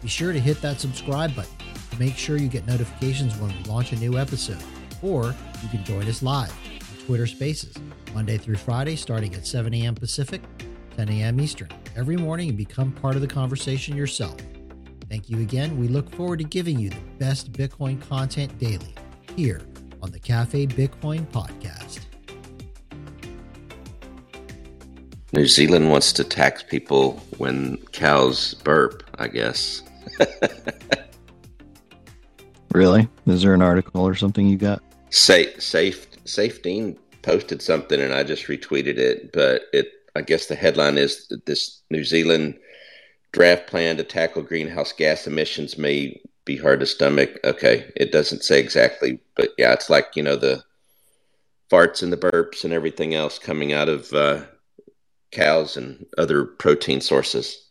be sure to hit that subscribe button to make sure you get notifications when we launch a new episode. Or you can join us live on Twitter Spaces, Monday through Friday, starting at 7 a.m. Pacific, 10 a.m. Eastern, every morning and become part of the conversation yourself. Thank you again. We look forward to giving you the best Bitcoin content daily here on the Cafe Bitcoin podcast. New Zealand wants to tax people when cows burp, I guess. really? Is there an article or something you got? Safe, safe, safe. Dean posted something and I just retweeted it, but it, I guess the headline is that this New Zealand draft plan to tackle greenhouse gas emissions may be hard to stomach. Okay, it doesn't say exactly, but yeah, it's like you know the farts and the burps and everything else coming out of uh, cows and other protein sources.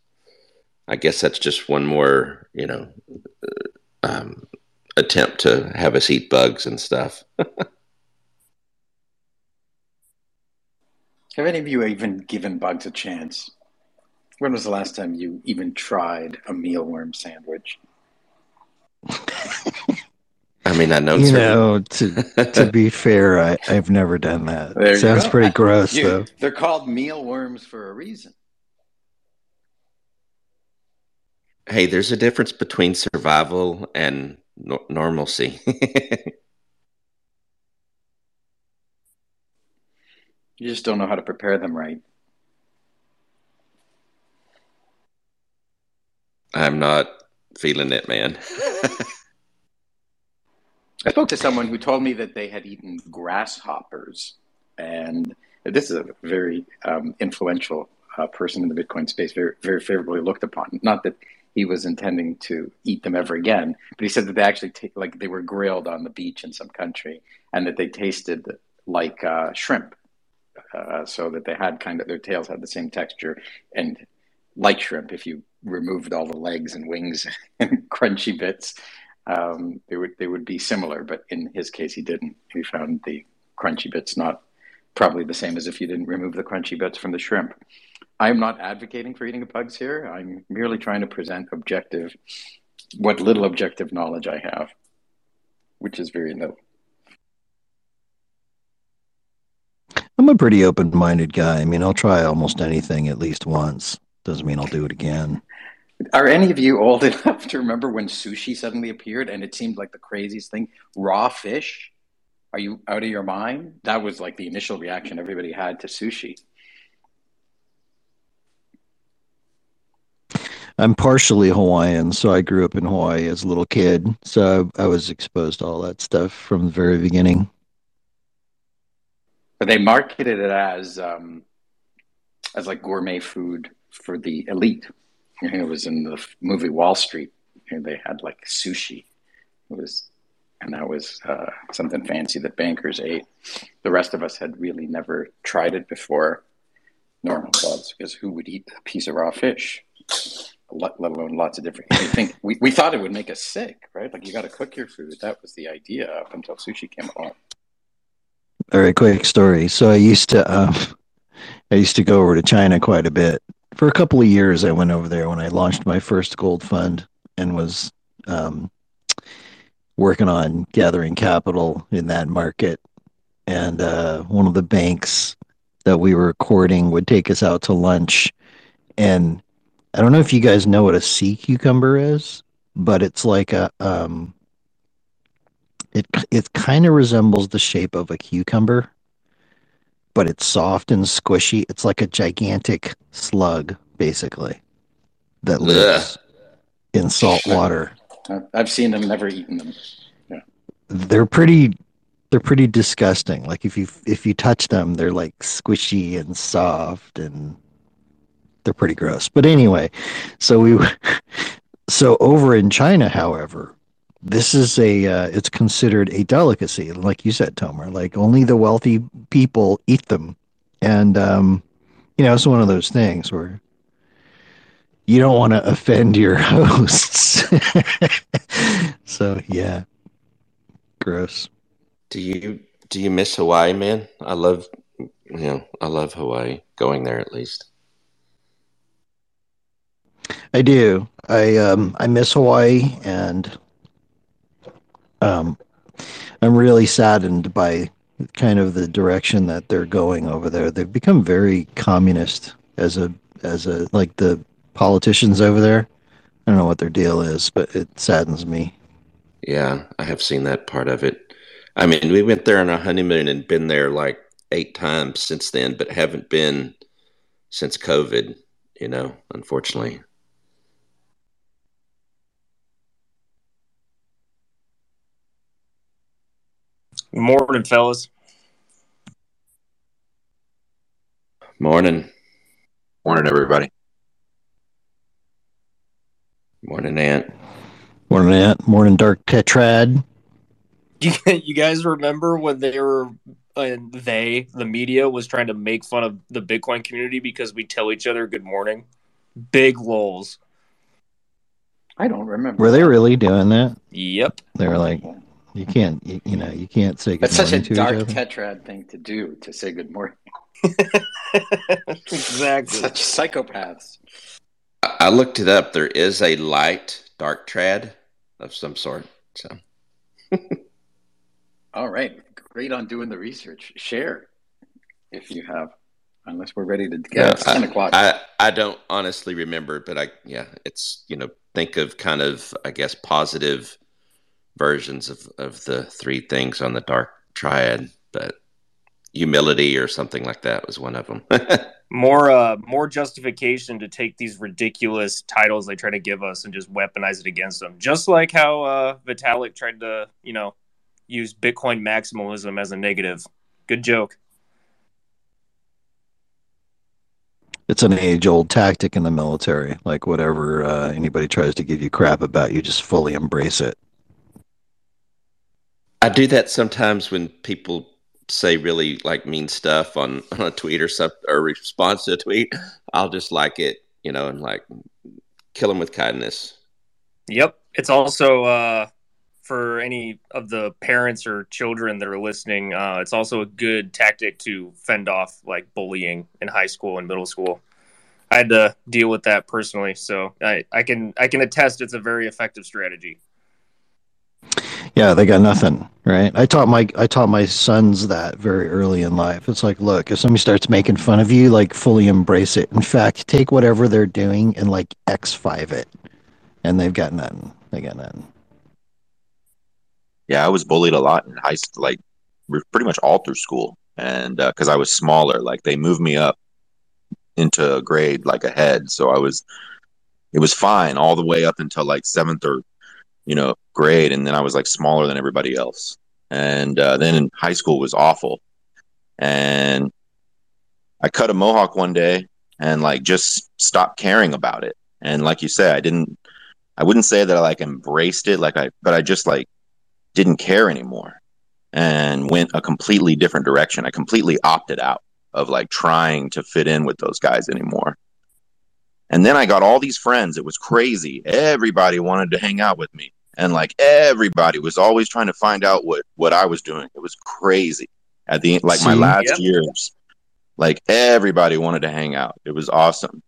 I guess that's just one more, you know, um, attempt to have us eat bugs and stuff. have any of you even given bugs a chance? When was the last time you even tried a mealworm sandwich? I mean, I know. You know, to to be fair, I, I've never done that. There Sounds pretty gross, you, though. They're called mealworms for a reason. Hey, there's a difference between survival and no- normalcy. you just don't know how to prepare them right. I'm not feeling it, man. I spoke to someone who told me that they had eaten grasshoppers, and this is a very um, influential uh, person in the Bitcoin space, very very favorably looked upon. Not that he was intending to eat them ever again, but he said that they actually t- like they were grilled on the beach in some country, and that they tasted like uh, shrimp, uh, so that they had kind of their tails had the same texture and like shrimp if you removed all the legs and wings and crunchy bits um, they would they would be similar, but in his case, he didn't. He found the crunchy bits not probably the same as if you didn't remove the crunchy bits from the shrimp. I am not advocating for eating bugs here. I'm merely trying to present objective, what little objective knowledge I have, which is very little. I'm a pretty open-minded guy. I mean, I'll try almost anything at least once. Doesn't mean I'll do it again. Are any of you old enough to remember when sushi suddenly appeared and it seemed like the craziest thing? Raw fish? Are you out of your mind? That was like the initial reaction everybody had to sushi. I'm partially Hawaiian, so I grew up in Hawaii as a little kid. So I was exposed to all that stuff from the very beginning. But they marketed it as um, as like gourmet food for the elite it was in the movie Wall Street. And they had like sushi. It was, and that was uh, something fancy that bankers ate. The rest of us had really never tried it before. Normal clubs, because who would eat a piece of raw fish? Let, alone lots of different. I think we, we thought it would make us sick, right? Like you got to cook your food. That was the idea up until sushi came along. Very quick story. So I used to, um, I used to go over to China quite a bit for a couple of years, I went over there when I launched my first gold fund and was um, working on gathering capital in that market. And uh, one of the banks that we were courting would take us out to lunch. And I don't know if you guys know what a sea cucumber is, but it's like a um, it it kind of resembles the shape of a cucumber but it's soft and squishy. It's like a gigantic slug, basically, that lives Ugh. in salt water. I've seen them, never eaten them. Yeah. They're pretty. They're pretty disgusting. Like if you if you touch them, they're like squishy and soft, and they're pretty gross. But anyway, so we so over in China, however, this is a uh, it's considered a delicacy, like you said, Tomer. Like only the wealthy people eat them, and um, you know it's one of those things where you don't want to offend your hosts. so yeah, gross. Do you do you miss Hawaii, man? I love you know I love Hawaii. Going there at least. I do. I um I miss Hawaii and um I'm really saddened by kind of the direction that they're going over there. They've become very communist as a as a like the politicians over there. I don't know what their deal is, but it saddens me. Yeah, I have seen that part of it. I mean, we went there on a honeymoon and been there like eight times since then, but haven't been since COVID, you know, unfortunately. Morning, fellas. Morning. Morning, everybody. Morning, Ant. Morning, Ant. Morning, Dark Tetrad. You, you guys remember when they were, and they, the media, was trying to make fun of the Bitcoin community because we tell each other good morning? Big lols. I don't remember. Were they really doing that? Yep. They were like, you can't, you, you know, you can't say good morning. That's such a to dark tetrad thing to do to say good morning. exactly. Such psychopaths. I I looked it up. There is a light dark trad of some sort. So All right. Great on doing the research. Share if you have, unless we're ready to get it's 10 o'clock. I, I don't honestly remember, but I yeah, it's you know think of kind of I guess positive versions of of the three things on the dark triad, but humility or something like that was one of them. more uh more justification to take these ridiculous titles they try to give us and just weaponize it against them just like how uh vitalik tried to you know use bitcoin maximalism as a negative good joke It's an age old tactic in the military. Like whatever uh, anybody tries to give you crap about, you just fully embrace it. I do that sometimes when people say really like mean stuff on, on a tweet or something or response to a tweet. I'll just like it, you know, and like kill them with kindness. yep it's also uh for any of the parents or children that are listening uh it's also a good tactic to fend off like bullying in high school and middle school i had to deal with that personally so i i can i can attest it's a very effective strategy Yeah, they got nothing, right? I taught my I taught my sons that very early in life. It's like, look, if somebody starts making fun of you, like fully embrace it. In fact, take whatever they're doing and like X five it, and they've got nothing. They got nothing. Yeah, I was bullied a lot in high school, like pretty much all through school, and uh, because I was smaller, like they moved me up into a grade like ahead, so I was it was fine all the way up until like seventh or you know grade, and then I was like smaller than everybody else, and uh, then in high school was awful, and I cut a mohawk one day and like just stopped caring about it, and like you said, I didn't. I wouldn't say that I like embraced it, like I, but I just like didn't care anymore and went a completely different direction. I completely opted out of like trying to fit in with those guys anymore. And then I got all these friends. It was crazy. Everybody wanted to hang out with me. And like everybody was always trying to find out what what I was doing. It was crazy. At the like my last Yep. years, like everybody wanted to hang out. It was awesome.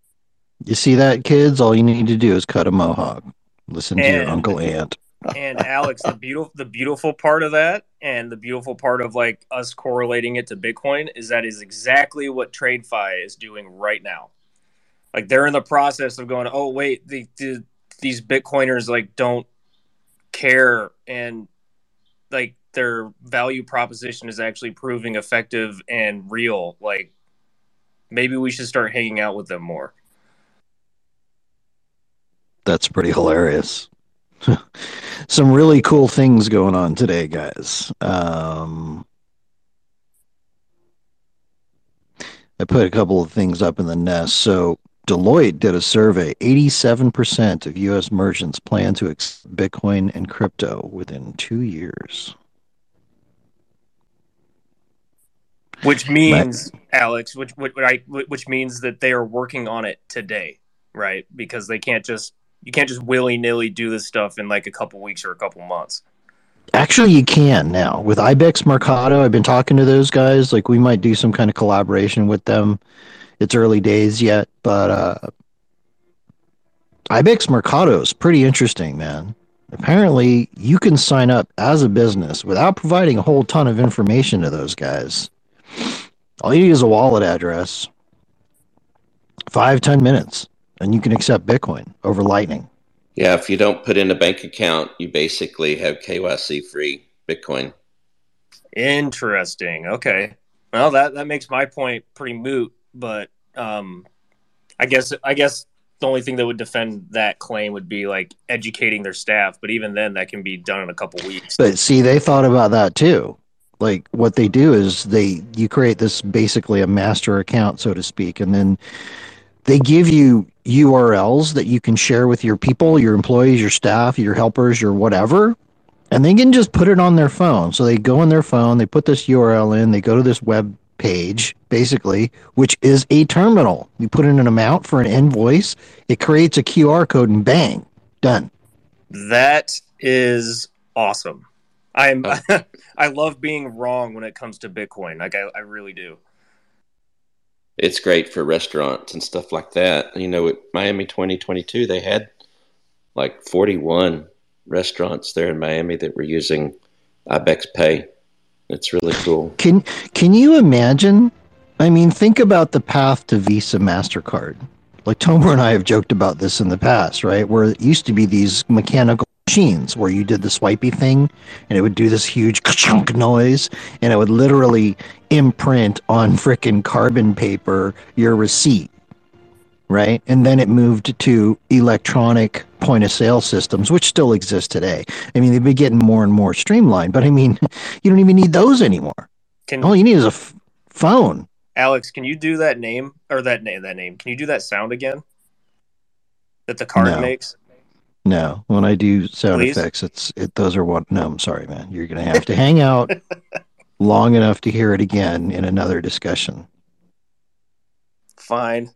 You see that, kids? All you need to do is cut a mohawk. Listen to your uncle Ant. and Alex, the beautiful the beautiful part of that, and the beautiful part of like us correlating it to Bitcoin is that is exactly what TradFi is doing right now. Like they're in the process of going, oh wait, the, the, these Bitcoiners like don't care, and like their value proposition is actually proving effective and real. Like maybe we should start hanging out with them more. That's pretty hilarious. Some really cool things going on today, guys. Um, I put a couple of things up in the nest. So Deloitte did a survey. 87% of U.S. merchants plan to accept Bitcoin and crypto within two years. Which means, Alex, which, which, which means that they are working on it today, right? Because they can't just you can't just willy nilly do this stuff in like a couple weeks or a couple months. Actually, you can now with Ibex Mercado. I've been talking to those guys. Like, we might do some kind of collaboration with them. It's early days yet, but uh, Ibex Mercado is pretty interesting, man. Apparently, you can sign up as a business without providing a whole ton of information to those guys. All you need is a wallet address, five ten minutes, and you can accept Bitcoin over Lightning. Yeah, if you don't put in a bank account, you basically have KYC free Bitcoin. Interesting. Okay. Well, that that makes my point pretty moot, but um, I guess I guess the only thing that would defend that claim would be like educating their staff, but even then that can be done in a couple weeks. But see, they thought about that too. Like what they do is they you create this basically a master account, so to speak, and then they give you URLs that you can share with your people, your employees, your staff, your helpers, your whatever, and they can just put it on their phone. So they go on their phone, they put this URL in, they go to this web page, basically, which is a terminal. You put in an amount for an invoice, it creates a QR code, and bang, done. That is awesome. I'm oh. I love being wrong when it comes to Bitcoin. Like I, I really do it's great for restaurants and stuff like that. You know, at Miami 2022, they had like 41 restaurants there in Miami that were using Ibex Pay. It's really cool. Can Can you imagine? I mean, think about the path to Visa Mastercard. Like Tomer and I have joked about this in the past, right? Where it used to be these mechanical machines where you did the swipey thing and it would do this huge chunk noise and it would literally imprint on freaking carbon paper your receipt right and then it moved to electronic point of sale systems which still exist today i mean they've been getting more and more streamlined but i mean you don't even need those anymore can, all you need is a f- phone alex can you do that name or that name that name can you do that sound again that the card no. makes no, when I do sound Please? effects, it's it. Those are what. No, I'm sorry, man. You're gonna have to hang out long enough to hear it again in another discussion. Fine.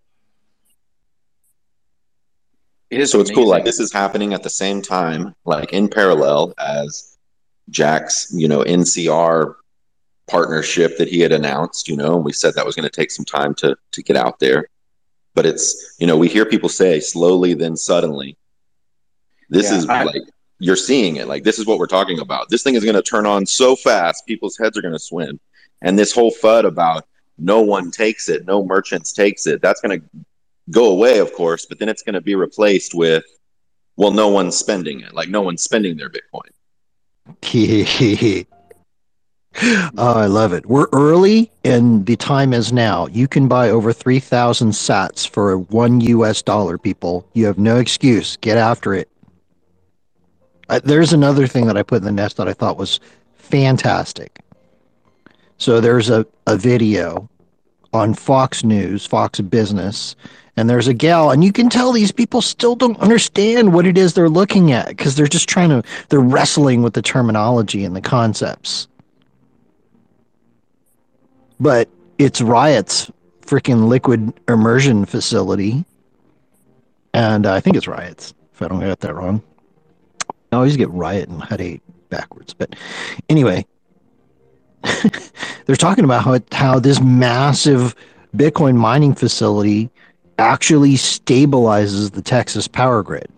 It is so amazing. it's cool. Like this is happening at the same time, like in parallel as Jack's, you know, NCR partnership that he had announced. You know, and we said that was going to take some time to to get out there. But it's you know we hear people say slowly then suddenly this yeah, is I, like you're seeing it. Like this is what we're talking about. This thing is going to turn on so fast, people's heads are going to swim. And this whole fud about no one takes it, no merchants takes it, that's going to go away, of course. But then it's going to be replaced with, well, no one's spending it. Like no one's spending their Bitcoin. oh, I love it. We're early and the time is now. You can buy over 3,000 sats for one US dollar, people. You have no excuse. Get after it uh, there's another thing that I put in the nest that I thought was fantastic. So there's a, a video on Fox News, Fox Business, and there's a gal, and you can tell these people still don't understand what it is they're looking at because they're just trying to, they're wrestling with the terminology and the concepts. But it's Riot's freaking liquid immersion facility. And I think it's Riot's, if I don't get that wrong. I always get riot and Hut 8 backwards. But anyway, they're talking about how, how this massive Bitcoin mining facility actually stabilizes the Texas power grid.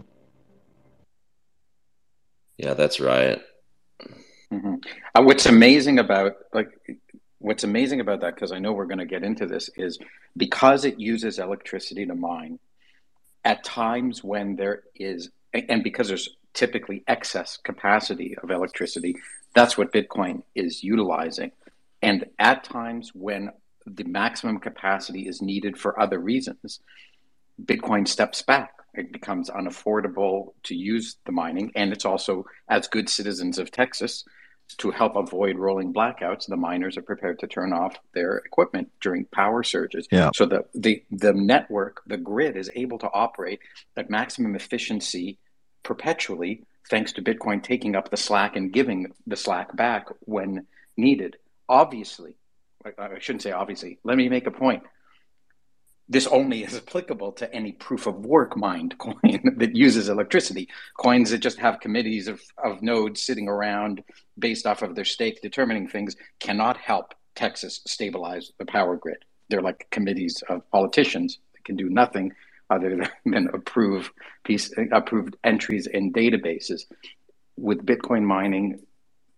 Yeah, that's right. Mm-hmm. Uh, what's amazing about like what's amazing about that because I know we're going to get into this is because it uses electricity to mine at times when there is and because there's typically excess capacity of electricity. That's what Bitcoin is utilizing. And at times when the maximum capacity is needed for other reasons, Bitcoin steps back. It becomes unaffordable to use the mining. And it's also, as good citizens of Texas, to help avoid rolling blackouts, the miners are prepared to turn off their equipment during power surges. Yeah. So the, the, the network, the grid is able to operate at maximum efficiency perpetually, thanks to Bitcoin taking up the slack and giving the slack back when needed. Obviously, I shouldn't say obviously, let me make a point this only is applicable to any proof of work mined coin that uses electricity. Coins that just have committees of, of nodes sitting around based off of their stake determining things cannot help Texas stabilize the power grid. They're like committees of politicians that can do nothing other than approve piece, approved entries in databases. With Bitcoin mining,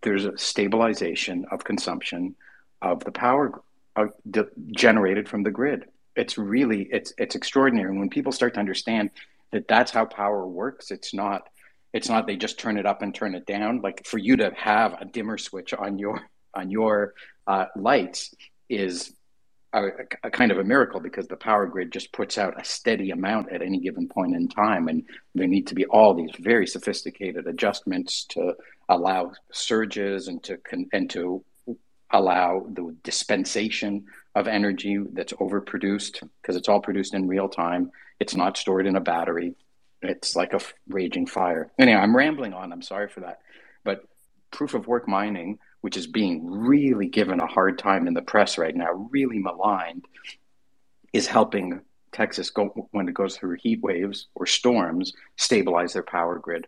there's a stabilization of consumption of the power uh, generated from the grid. It's really it's it's extraordinary. And when people start to understand that that's how power works it's not it's not they just turn it up and turn it down. Like for you to have a dimmer switch on your on your uh, lights is a, a, kind of a miracle because the power grid just puts out a steady amount at any given point in time. And there need to be all these very sophisticated adjustments to allow surges and to and to allow the dispensation of energy that's overproduced because it's all produced in real time. It's not stored in a battery. It's like a raging fire. Anyway, I'm rambling on. I'm sorry for that. But proof of work mining, which is being really given a hard time in the press right now, really maligned, is helping Texas go when it goes through heat waves or storms, stabilize their power grid,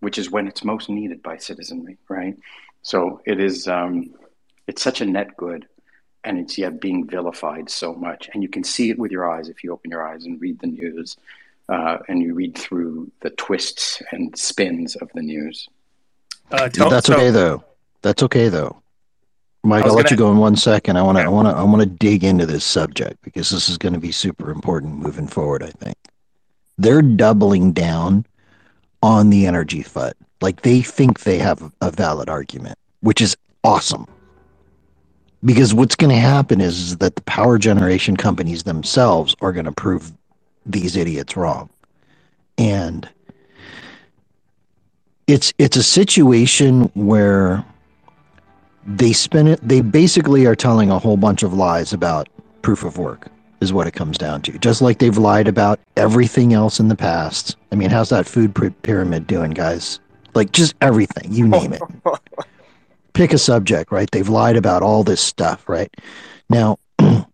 which is when it's most needed by citizenry, right? So it is. Um, it's such a net good and it's yet being vilified so much. And you can see it with your eyes if you open your eyes and read the news uh, and you read through the twists and spins of the news. Uh, tell, That's so, okay though. That's okay though. Mike, I'll let you go in one second. I want to, I want to, I want to dig into this subject because this is going to be super important moving forward. I think they're doubling down on the energy FUD. Like they think they have a valid argument, which is awesome because what's going to happen is, is that the power generation companies themselves are going to prove these idiots wrong. And it's it's a situation where they spin it they basically are telling a whole bunch of lies about proof of work is what it comes down to. Just like they've lied about everything else in the past. I mean how's that food pyramid doing guys? Like just everything you name it pick a subject, right? They've lied about all this stuff, right? Now,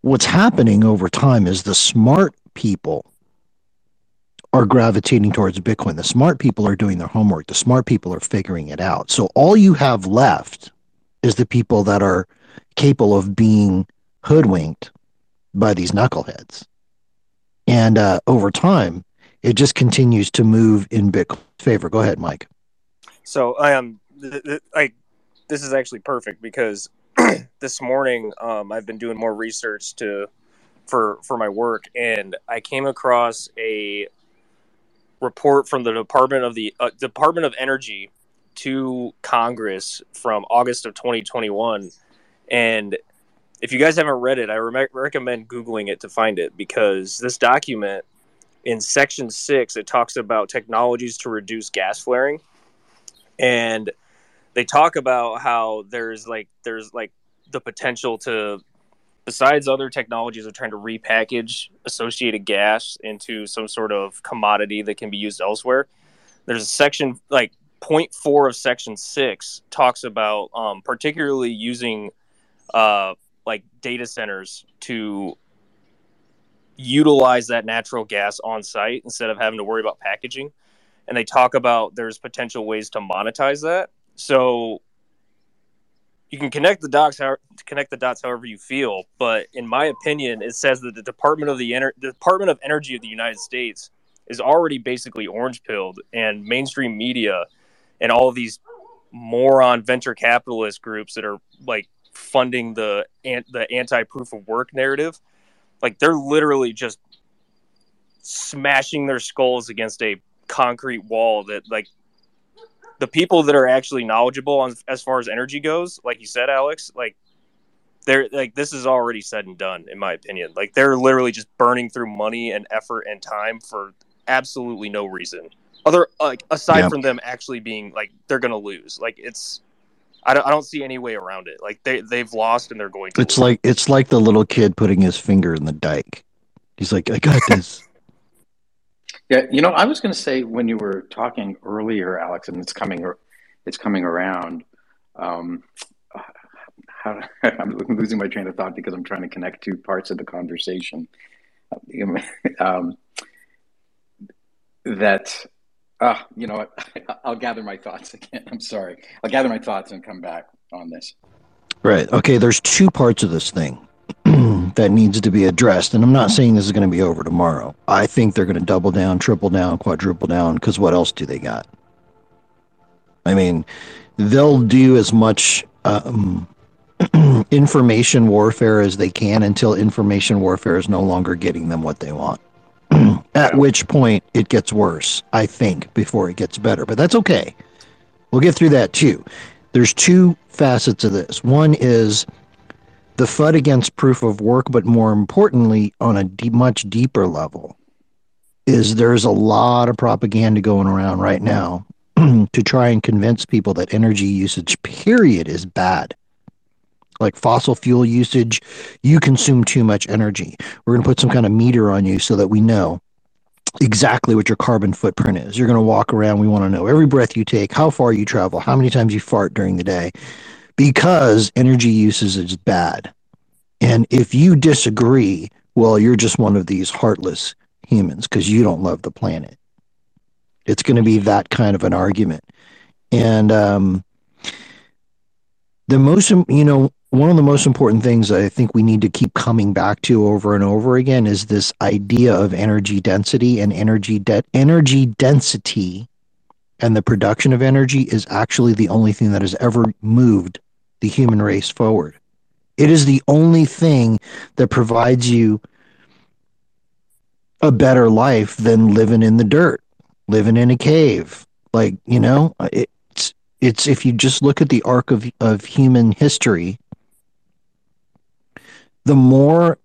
what's happening over time is the smart people are gravitating towards Bitcoin. The smart people are doing their homework. The smart people are figuring it out. So all you have left is the people that are capable of being hoodwinked by these knuckleheads. And uh, over time, it just continues to move in Bitcoin's favor. Go ahead, Mike. So I am like this is actually perfect because this morning um, I've been doing more research to for for my work, and I came across a report from the Department of the uh, Department of Energy to Congress from August of 2021, and if you guys haven't read it, I re- recommend googling it to find it because this document in section six it talks about technologies to reduce gas flaring and they talk about how there's like there's like the potential to besides other technologies of trying to repackage associated gas into some sort of commodity that can be used elsewhere. There's a section like point four of section six talks about um, particularly using uh, like data centers to utilize that natural gas on site instead of having to worry about packaging. And they talk about there's potential ways to monetize that so you can connect the dots how, connect the dots however you feel, but in my opinion, it says that the Department of the, Ener- the Department of Energy of the United States is already basically orange pilled, and mainstream media and all these moron venture capitalist groups that are like funding the the anti proof of work narrative, like they're literally just smashing their skulls against a concrete wall that like the people that are actually knowledgeable on as far as energy goes, like you said, Alex, like they're like this is already said and done, in my opinion. Like they're literally just burning through money and effort and time for absolutely no reason. other like aside Yeah. from them actually being like they're gonna lose. Like it's I don't, I don't see any way around it. Like they they've lost and they're going to. It's lose. like it's like the little kid putting his finger in the dike. He's like, I got this. Yeah, you know, I was going to say when you were talking earlier, Alex, and it's coming, it's coming around. Um, I'm losing my train of thought because I'm trying to connect two parts of the conversation. Um, that, uh, you know what? I'll gather my thoughts again. I'm sorry. I'll gather my thoughts and come back on this. Right. Okay. There's two parts of this thing that needs to be addressed, and I'm not saying this is going to be over tomorrow. I think they're going to double down, triple down, quadruple down. Because what else do they got? I mean, they'll do as much um, information warfare as they can until information warfare is no longer getting them what they want. At which point it gets worse, I think, before it gets better. But that's okay. We'll get through that too. There's two facets of this. One is the FUD against proof of work, but more importantly, on a deep, much deeper level, is there's a lot of propaganda going around right now to try and convince people that energy usage, period, is bad. Like fossil fuel usage, you consume too much energy. We're going to put some kind of meter on you so that we know exactly what your carbon footprint is. You're going to walk around. We want to know every breath you take, how far you travel, how many times you fart during the day, because energy usage is bad. And if you disagree, well, you're just one of these heartless humans because you don't love the planet. It's going to be that kind of an argument. And um, the most, you know, one of the most important things I think we need to keep coming back to over and over again is this idea of energy density and energy de- energy density and the production of energy is actually the only thing that has ever moved the human race forward. It is the only thing that provides you a better life than living in the dirt, living in a cave. Like, you know, it's it's if you just look at the arc of of human history, the more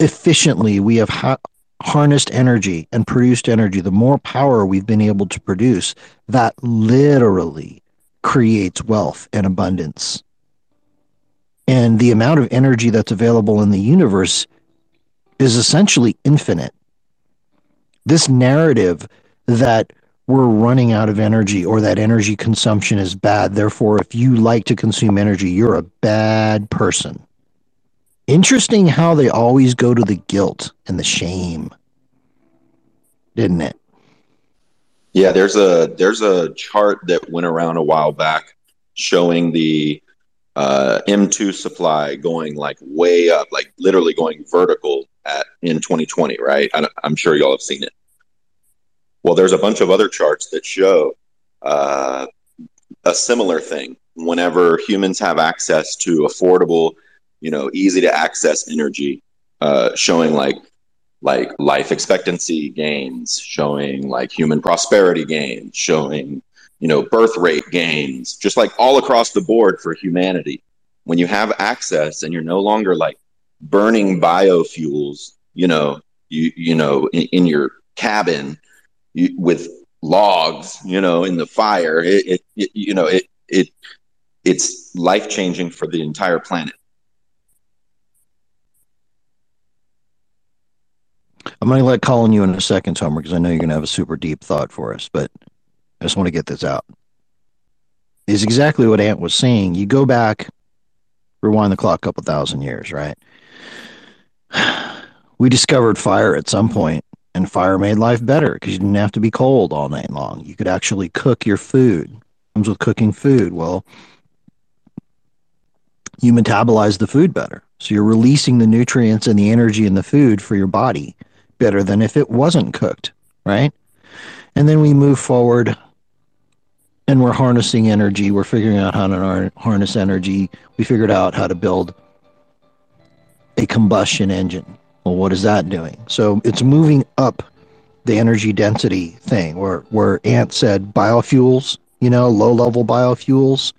efficiently we have ha- harnessed energy and produced energy, the more power we've been able to produce, that literally creates wealth and abundance. And the amount of energy that's available in the universe is essentially infinite. This narrative that we're running out of energy or that energy consumption is bad, therefore, if you like to consume energy, you're a bad person. Interesting how they always go to the guilt and the shame, didn't it? Yeah, there's a there's a chart that went around a while back showing the uh, M2 supply going like way up, like literally going vertical at in 2020, right? I, I'm sure y'all have seen it. Well, there's a bunch of other charts that show uh, a similar thing. Whenever humans have access to affordable, you know, easy to access energy, uh, showing like like life expectancy gains, showing like human prosperity gains, showing you know birth rate gains, just like all across the board for humanity. When you have access and you're no longer like burning biofuels, you know, you you know, in, in your cabin you, with logs, you know, in the fire, it, it, it you know, it it it's life changing for the entire planet. I'm going to let Colin you in a second, Tomer, because I know you're going to have a super deep thought for us, but I just want to get this out. Is exactly what Ant was saying. You go back, rewind the clock a couple thousand years, right? We discovered fire at some point, and fire made life better because you didn't have to be cold all night long. You could actually cook your food. It Comes with cooking food. Well, you metabolize the food better. So you're releasing the nutrients and the energy in the food for your body better than if it wasn't cooked, right? And then we move forward and we're harnessing energy. We're figuring out how to harness energy. We figured out how to build a combustion engine. Well, what is that doing? So it's moving up the energy density thing where, where Ant said biofuels, you know, low level biofuels.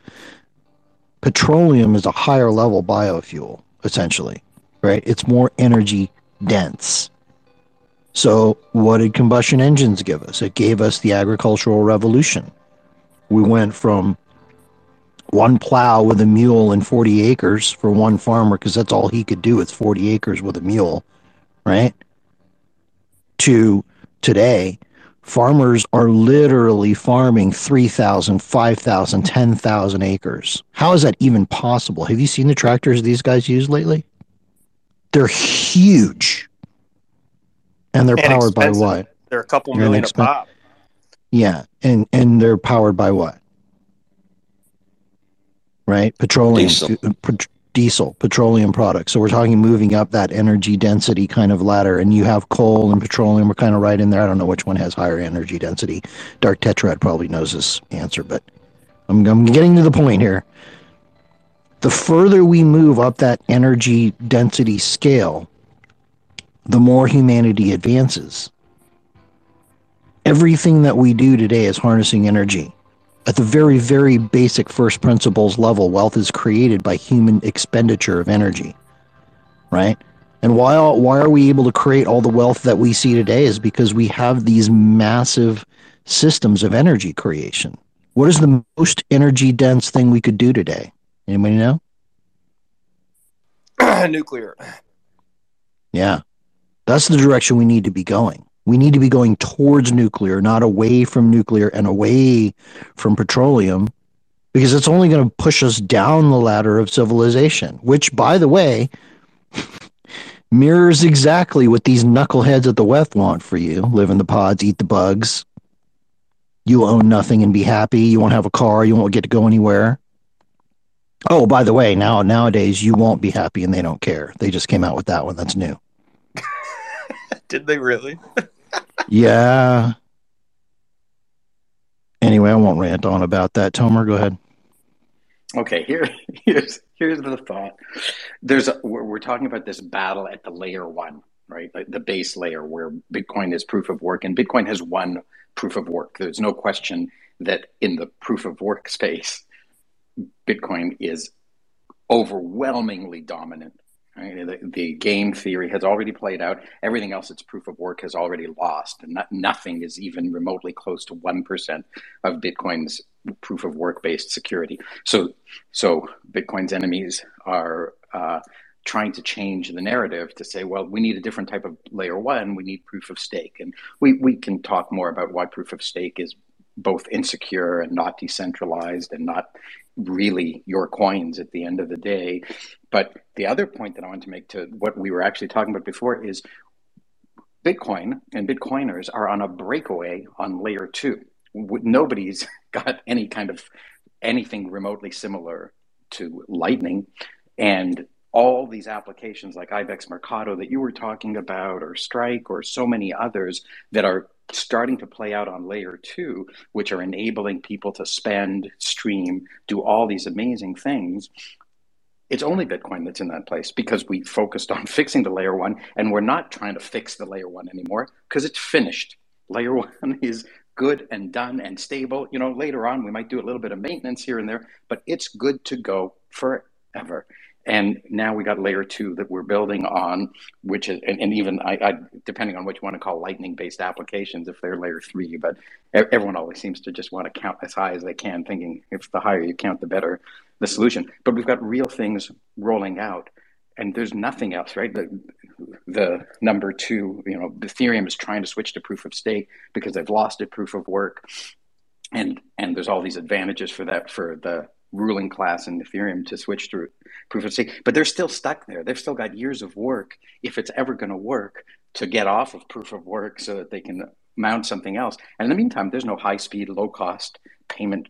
Petroleum is a higher level biofuel, essentially, right? It's more energy dense. So, what did combustion engines give us? It gave us the agricultural revolution. We went from one plow with a mule and 40 acres for one farmer because that's all he could do. It's 40 acres with a mule, right? To today, farmers are literally farming 3,000, 5,000, 10,000 acres. How is that even possible? Have you seen the tractors these guys use lately? They're huge. And they're And powered by what? They're a couple million a pop. Yeah, and and they're powered by what? Right, petroleum, Diesel. uh, pet- diesel, petroleum products. So we're talking moving up that energy density kind of ladder, and you have coal and petroleum. We're kind of right in there. I don't know which one has higher energy density. Dark Tetrad probably knows this answer, but I'm I'm getting to the point here. The further we move up that energy density scale, the more humanity advances everything that we do today is harnessing energy. At the very, very basic first principles level, wealth is created by human expenditure of energy, right? And why, why are we able to create all the wealth that we see today is because we have these massive systems of energy creation. What is the most energy dense thing we could do today? Anybody know? Nuclear. Yeah. That's the direction we need to be going. We need to be going towards nuclear, not away from nuclear and away from petroleum, because it's only going to push us down the ladder of civilization, which, by the way, mirrors exactly what these knuckleheads at the West want for you live in the pods, eat the bugs. You own nothing and be happy. You won't have a car. You won't get to go anywhere. Oh, by the way, now nowadays you won't be happy and they don't care. They just came out with that one. That's new. Did they really? Yeah. Anyway, I won't rant on about that. Tomer, go ahead. Okay, here, here's here's the thought. There's a, we're, we're talking about this battle at the layer one, right? Like the base layer where Bitcoin is proof of work, and Bitcoin has one proof of work. There's no question that in the proof of work space, Bitcoin is overwhelmingly dominant. Right? The, the game theory has already played out. Everything else, its proof of work, has already lost, and not, nothing is even remotely close to one percent of Bitcoin's proof of work based security. So, so Bitcoin's enemies are uh, trying to change the narrative to say, well, we need a different type of layer one. We need proof of stake, and we we can talk more about why proof of stake is both insecure and not decentralized and not really your coins at the end of the day. But the other point that I want to make to what we were actually talking about before is Bitcoin and Bitcoiners are on a breakaway on layer two. Nobody's got any kind of anything remotely similar to Lightning. And all these applications like IBEX Mercado that you were talking about, or Strike, or so many others that are starting to play out on layer two, which are enabling people to spend, stream, do all these amazing things. It's only Bitcoin that's in that place because we focused on fixing the layer one and we're not trying to fix the layer one anymore because it's finished. Layer one is good and done and stable. You know, later on we might do a little bit of maintenance here and there, but it's good to go forever. And now we got layer two that we're building on, which is, and, and even I, I, depending on what you want to call lightning based applications, if they're layer three, but everyone always seems to just want to count as high as they can, thinking if the higher you count, the better the solution. But we've got real things rolling out, and there's nothing else, right? The, the number two, you know, Ethereum is trying to switch to proof of stake because they've lost it proof of work, and and there's all these advantages for that for the ruling class in Ethereum to switch to proof of stake, but they're still stuck there. They've still got years of work, if it's ever going to work, to get off of proof of work so that they can mount something else. And in the meantime, there's no high speed, low cost payment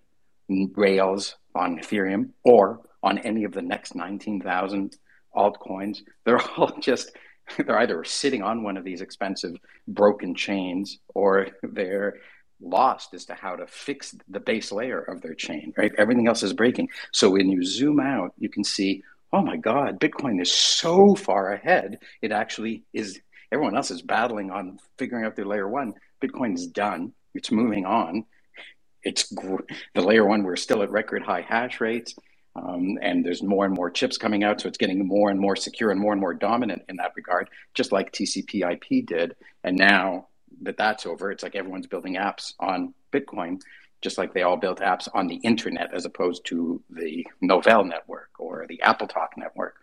rails on Ethereum or on any of the next 19,000 altcoins. They're all just, they're either sitting on one of these expensive broken chains or they're lost as to how to fix the base layer of their chain, right? Everything else is breaking. So when you zoom out, you can see, oh my God, Bitcoin is so far ahead. It actually is, everyone else is battling on figuring out their layer one. Bitcoin is done, it's moving on. It's the layer one, we're still at record high hash rates. Um, and there's more and more chips coming out, so it's getting more and more secure and more and more dominant in that regard, just like TCP/IP did. And now that that's over, it's like everyone's building apps on Bitcoin, just like they all built apps on the internet as opposed to the Novell network or the AppleTalk network.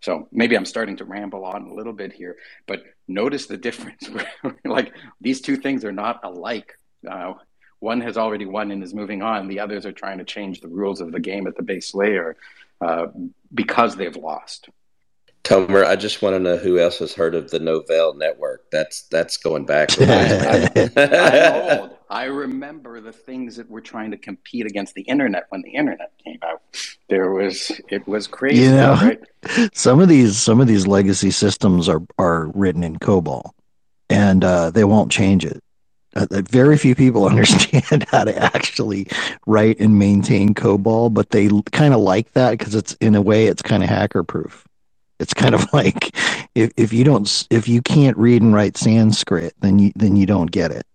So maybe I'm starting to ramble on a little bit here, but notice the difference. like these two things are not alike. Uh, one has already won and is moving on. The others are trying to change the rules of the game at the base layer uh, because they've lost. Tomer, I just want to know who else has heard of the Novell network. That's that's going back. I'm old. I remember the things that were trying to compete against the internet when the internet came out. There was it was crazy. You know, right? some of these some of these legacy systems are are written in COBOL, and uh, they won't change it. Uh, very few people understand how to actually write and maintain COBOL, but they kind of like that because it's in a way it's kind of hacker proof. It's kind of like if, if you don't if you can't read and write Sanskrit, then you then you don't get it.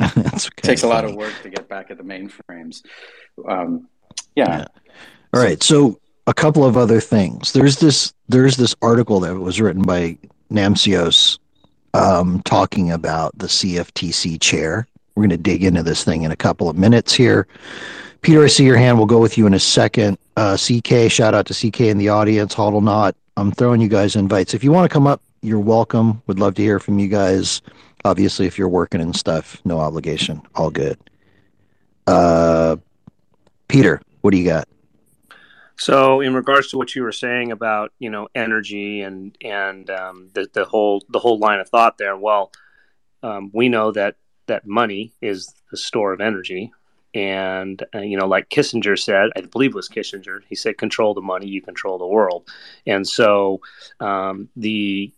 it takes a lot of work to get back at the mainframes. Um, yeah. yeah. All so. So a couple of other things. There's this there's this article that was written by Namcios um, talking about the CFTC chair. We're going to dig into this thing in a couple of minutes here. Peter, I see your hand. We'll go with you in a second. Uh, CK, shout out to CK in the audience. Hodl not. I'm throwing you guys invites. If you want to come up, you're welcome. Would love to hear from you guys. Obviously, if you're working and stuff, no obligation. All good. Uh, Peter, what do you got? So, in regards to what you were saying about you know energy and and um, the the whole the whole line of thought there, well, um, we know that that money is the store of energy, and uh, you know, like Kissinger said, I believe it was Kissinger. He said, "Control the money, you control the world." And so, um, the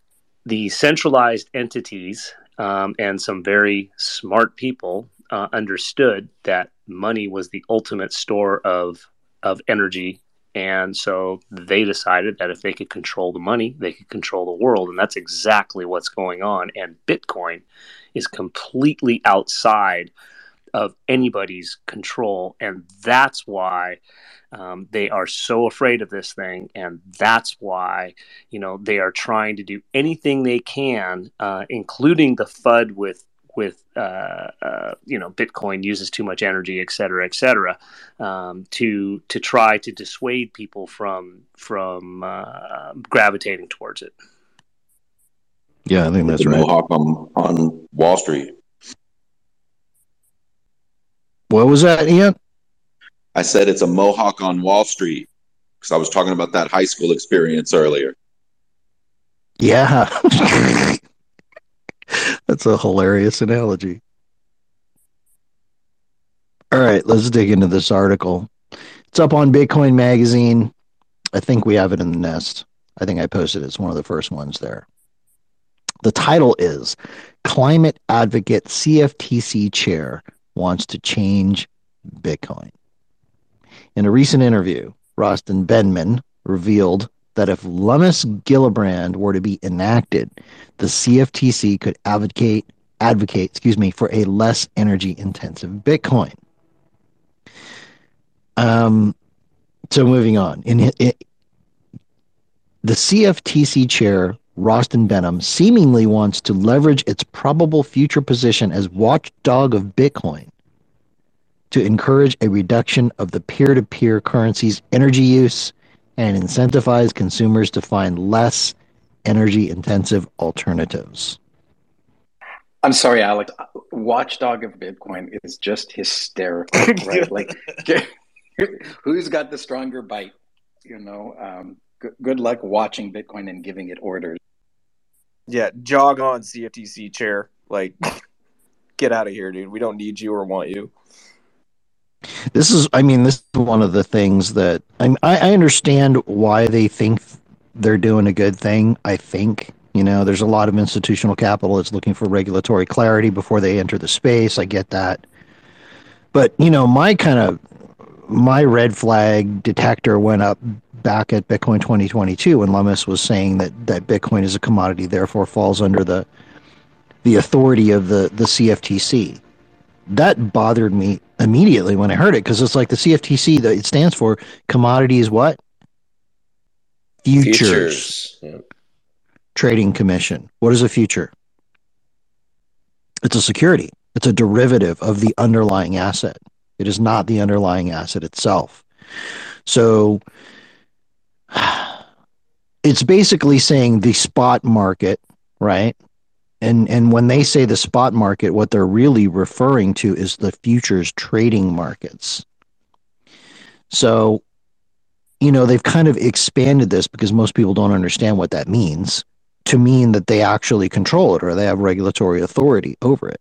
the centralized entities um, and some very smart people uh, understood that money was the ultimate store of of energy and so they decided that if they could control the money, they could control the world. And that's exactly what's going on. And Bitcoin is completely outside of anybody's control. And that's why um, they are so afraid of this thing. And that's why, you know, they are trying to do anything they can, uh, including the FUD with with uh, uh, you know Bitcoin uses too much energy, et cetera, et cetera, um, to to try to dissuade people from from uh, gravitating towards it. Yeah, I think that's the right. Mohawk on, on Wall Street. What was that, Ian? I said it's a Mohawk on Wall Street because I was talking about that high school experience earlier. Yeah. That's a hilarious analogy. All right, let's dig into this article. It's up on Bitcoin Magazine. I think we have it in the nest. I think I posted it. It's one of the first ones there. The title is Climate Advocate CFTC Chair Wants to Change Bitcoin. In a recent interview, Rostin Behnam revealed that if Lummis Gillibrand were to be enacted, the CFTC could advocate advocate, excuse me, for a less energy intensive Bitcoin. Um, so moving on, in it, the CFTC chair Rostin Behnam seemingly wants to leverage its probable future position as watchdog of Bitcoin to encourage a reduction of the peer-to-peer currency's energy use and incentivize consumers to find less energy intensive alternatives. I'm sorry, Alex. Watchdog of Bitcoin is just hysterical, right? like, who's got the stronger bite? You know, um, good, good luck watching Bitcoin and giving it orders. Yeah, jog on, CFTC chair. Like, get out of here, dude. We don't need you or want you. This is, I mean, this is one of the things that I, I understand why they think they're doing a good thing. I think you know, there's a lot of institutional capital that's looking for regulatory clarity before they enter the space. I get that, but you know, my kind of my red flag detector went up back at Bitcoin 2022 when Lummis was saying that that Bitcoin is a commodity, therefore falls under the the authority of the the CFTC. that bothered me immediately when I heard it because it's like the CFTC that it stands for commodity is what futures, Futures. Yeah. trading commission. What is a future? It's a security. It's a derivative of the underlying asset. It is not the underlying asset itself. So it's basically saying the spot market, right? And and when they say the spot market, what they're really referring to is the futures trading markets. So, you know, they've kind of expanded this because most people don't understand what that means to mean that they actually control it or they have regulatory authority over it.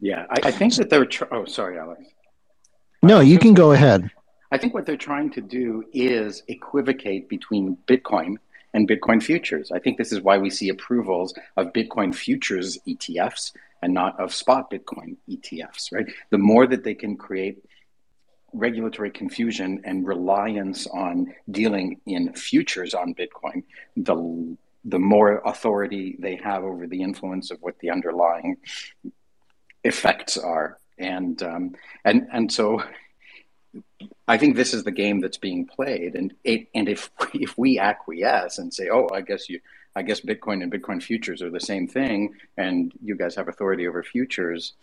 Yeah, I, I think that they're. Tr- oh, sorry, Alex. No, you can go ahead. I think what they're trying to do is equivocate between Bitcoin and Bitcoin futures. I think this is why we see approvals of Bitcoin futures ETFs and not of spot Bitcoin ETFs, right? The more that they can create regulatory confusion and reliance on dealing in futures on Bitcoin, the the more authority they have over the influence of what the underlying effects are, and um, and and so I think this is the game that's being played, and it, and if if we acquiesce and say, oh, I guess you, I guess Bitcoin and Bitcoin futures are the same thing, and you guys have authority over futures,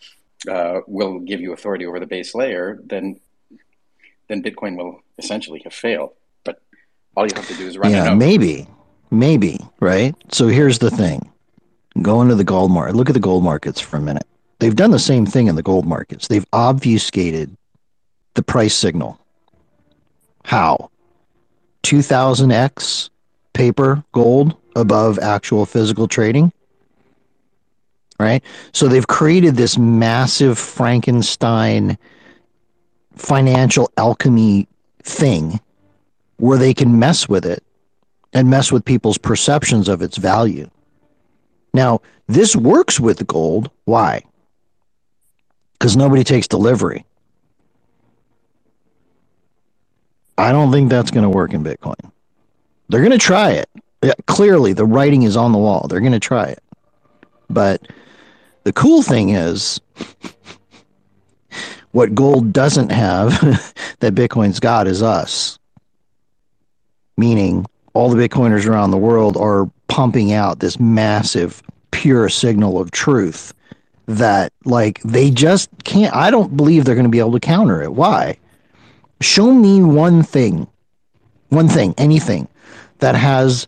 uh, will give you authority over the base layer, then then Bitcoin will essentially have failed. But all you have to do is run yeah, maybe, maybe, right? So here's the thing: go into the gold market. Look at the gold markets for a minute. They've done the same thing in the gold markets. They've obfuscated the price signal. How? 2000x paper gold above actual physical trading. Right? So they've created this massive Frankenstein financial alchemy thing where they can mess with it and mess with people's perceptions of its value. Now, this works with gold. Why? Because nobody takes delivery. I don't think that's going to work in Bitcoin. They're going to try it. Yeah, clearly, the writing is on the wall. They're going to try it. But the cool thing is, what gold doesn't have that Bitcoin's got is us. Meaning, all the Bitcoiners around the world are pumping out this massive, pure signal of truth that, like, they just can't. I don't believe they're going to be able to counter it. Why? Show me one thing, one thing, anything that has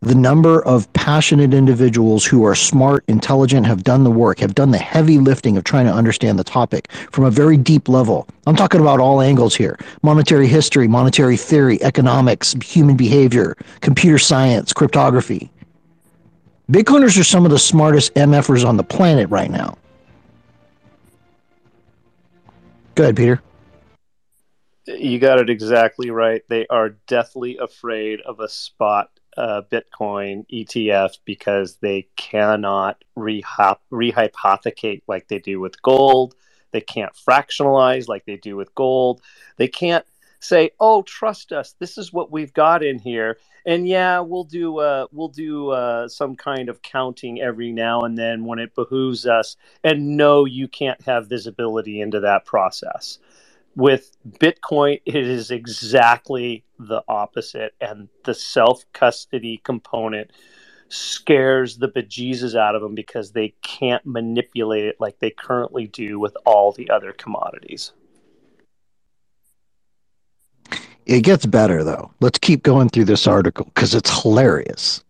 the number of passionate individuals who are smart, intelligent, have done the work, have done the heavy lifting of trying to understand the topic from a very deep level. I'm talking about all angles here monetary history, monetary theory, economics, human behavior, computer science, cryptography. Bitcoiners are some of the smartest MFers on the planet right now. Go ahead, Peter. You got it exactly right. They are deathly afraid of a spot uh, Bitcoin ETF because they cannot rehypothecate like they do with gold. They can't fractionalize like they do with gold. They can't say, "Oh, trust us. This is what we've got in here." And yeah, we'll do uh, we'll do uh, some kind of counting every now and then when it behooves us. And no, you can't have visibility into that process with Bitcoin, it is exactly the opposite. And the self custody component scares the bejesus out of them because they can't manipulate it like they currently do with all the other commodities. It gets better though. Let's keep going through this article because it's hilarious.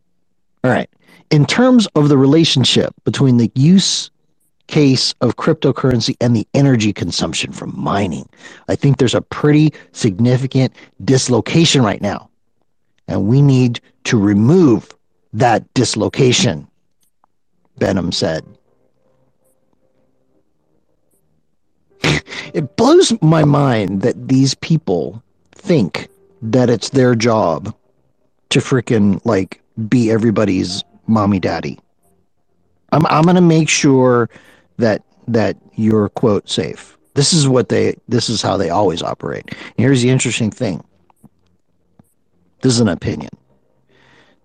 All right. In terms of the relationship between the use case of cryptocurrency and the energy consumption from mining. I think there's a pretty significant dislocation right now. And we need to remove that dislocation, Behnam said. it blows my mind that these people think that it's their job to freaking like be everybody's mommy daddy. I'm I'm gonna make sure that that you're quote safe. This is what they this is how they always operate. And here's the interesting thing. This is an opinion.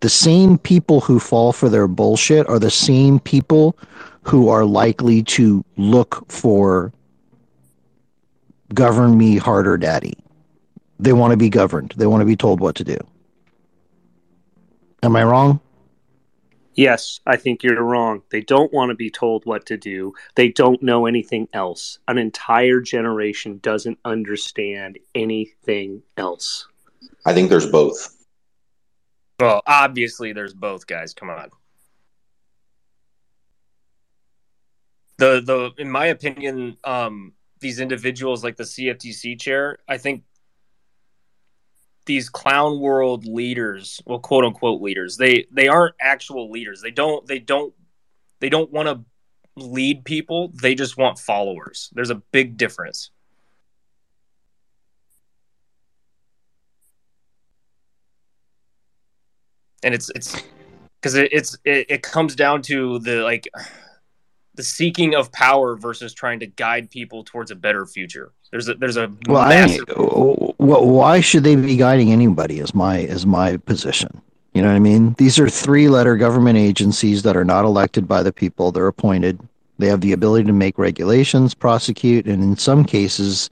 The same people who fall for their bullshit are the same people who are likely to look for govern me harder, daddy. They want to be governed. They want to be told what to do. Am I wrong? Yes, I think you're wrong. They don't want to be told what to do. They don't know anything else. An entire generation doesn't understand anything else. I think there's both. Well, obviously, there's both guys. Come on. The the in my opinion, um, these individuals like the CFTC chair, I think these clown world leaders, well, quote unquote leaders, they they aren't actual leaders. They don't they don't they don't want to lead people. They just want followers. There's a big difference. And it's it's because it, it's it, it comes down to the like the seeking of power versus trying to guide people towards a better future. There's a there's a well, massive... I, well, why should they be guiding anybody? Is my is my position. You know what I mean? These are three letter government agencies that are not elected by the people. They're appointed. They have the ability to make regulations, prosecute, and in some cases,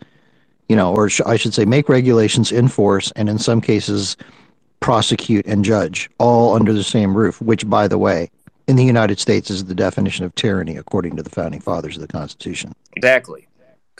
you know, or sh- I should say, make regulations, enforce, and in some cases, prosecute and judge, all under the same roof. Which, by the way, in the United States is the definition of tyranny according to the founding fathers of the Constitution. Exactly.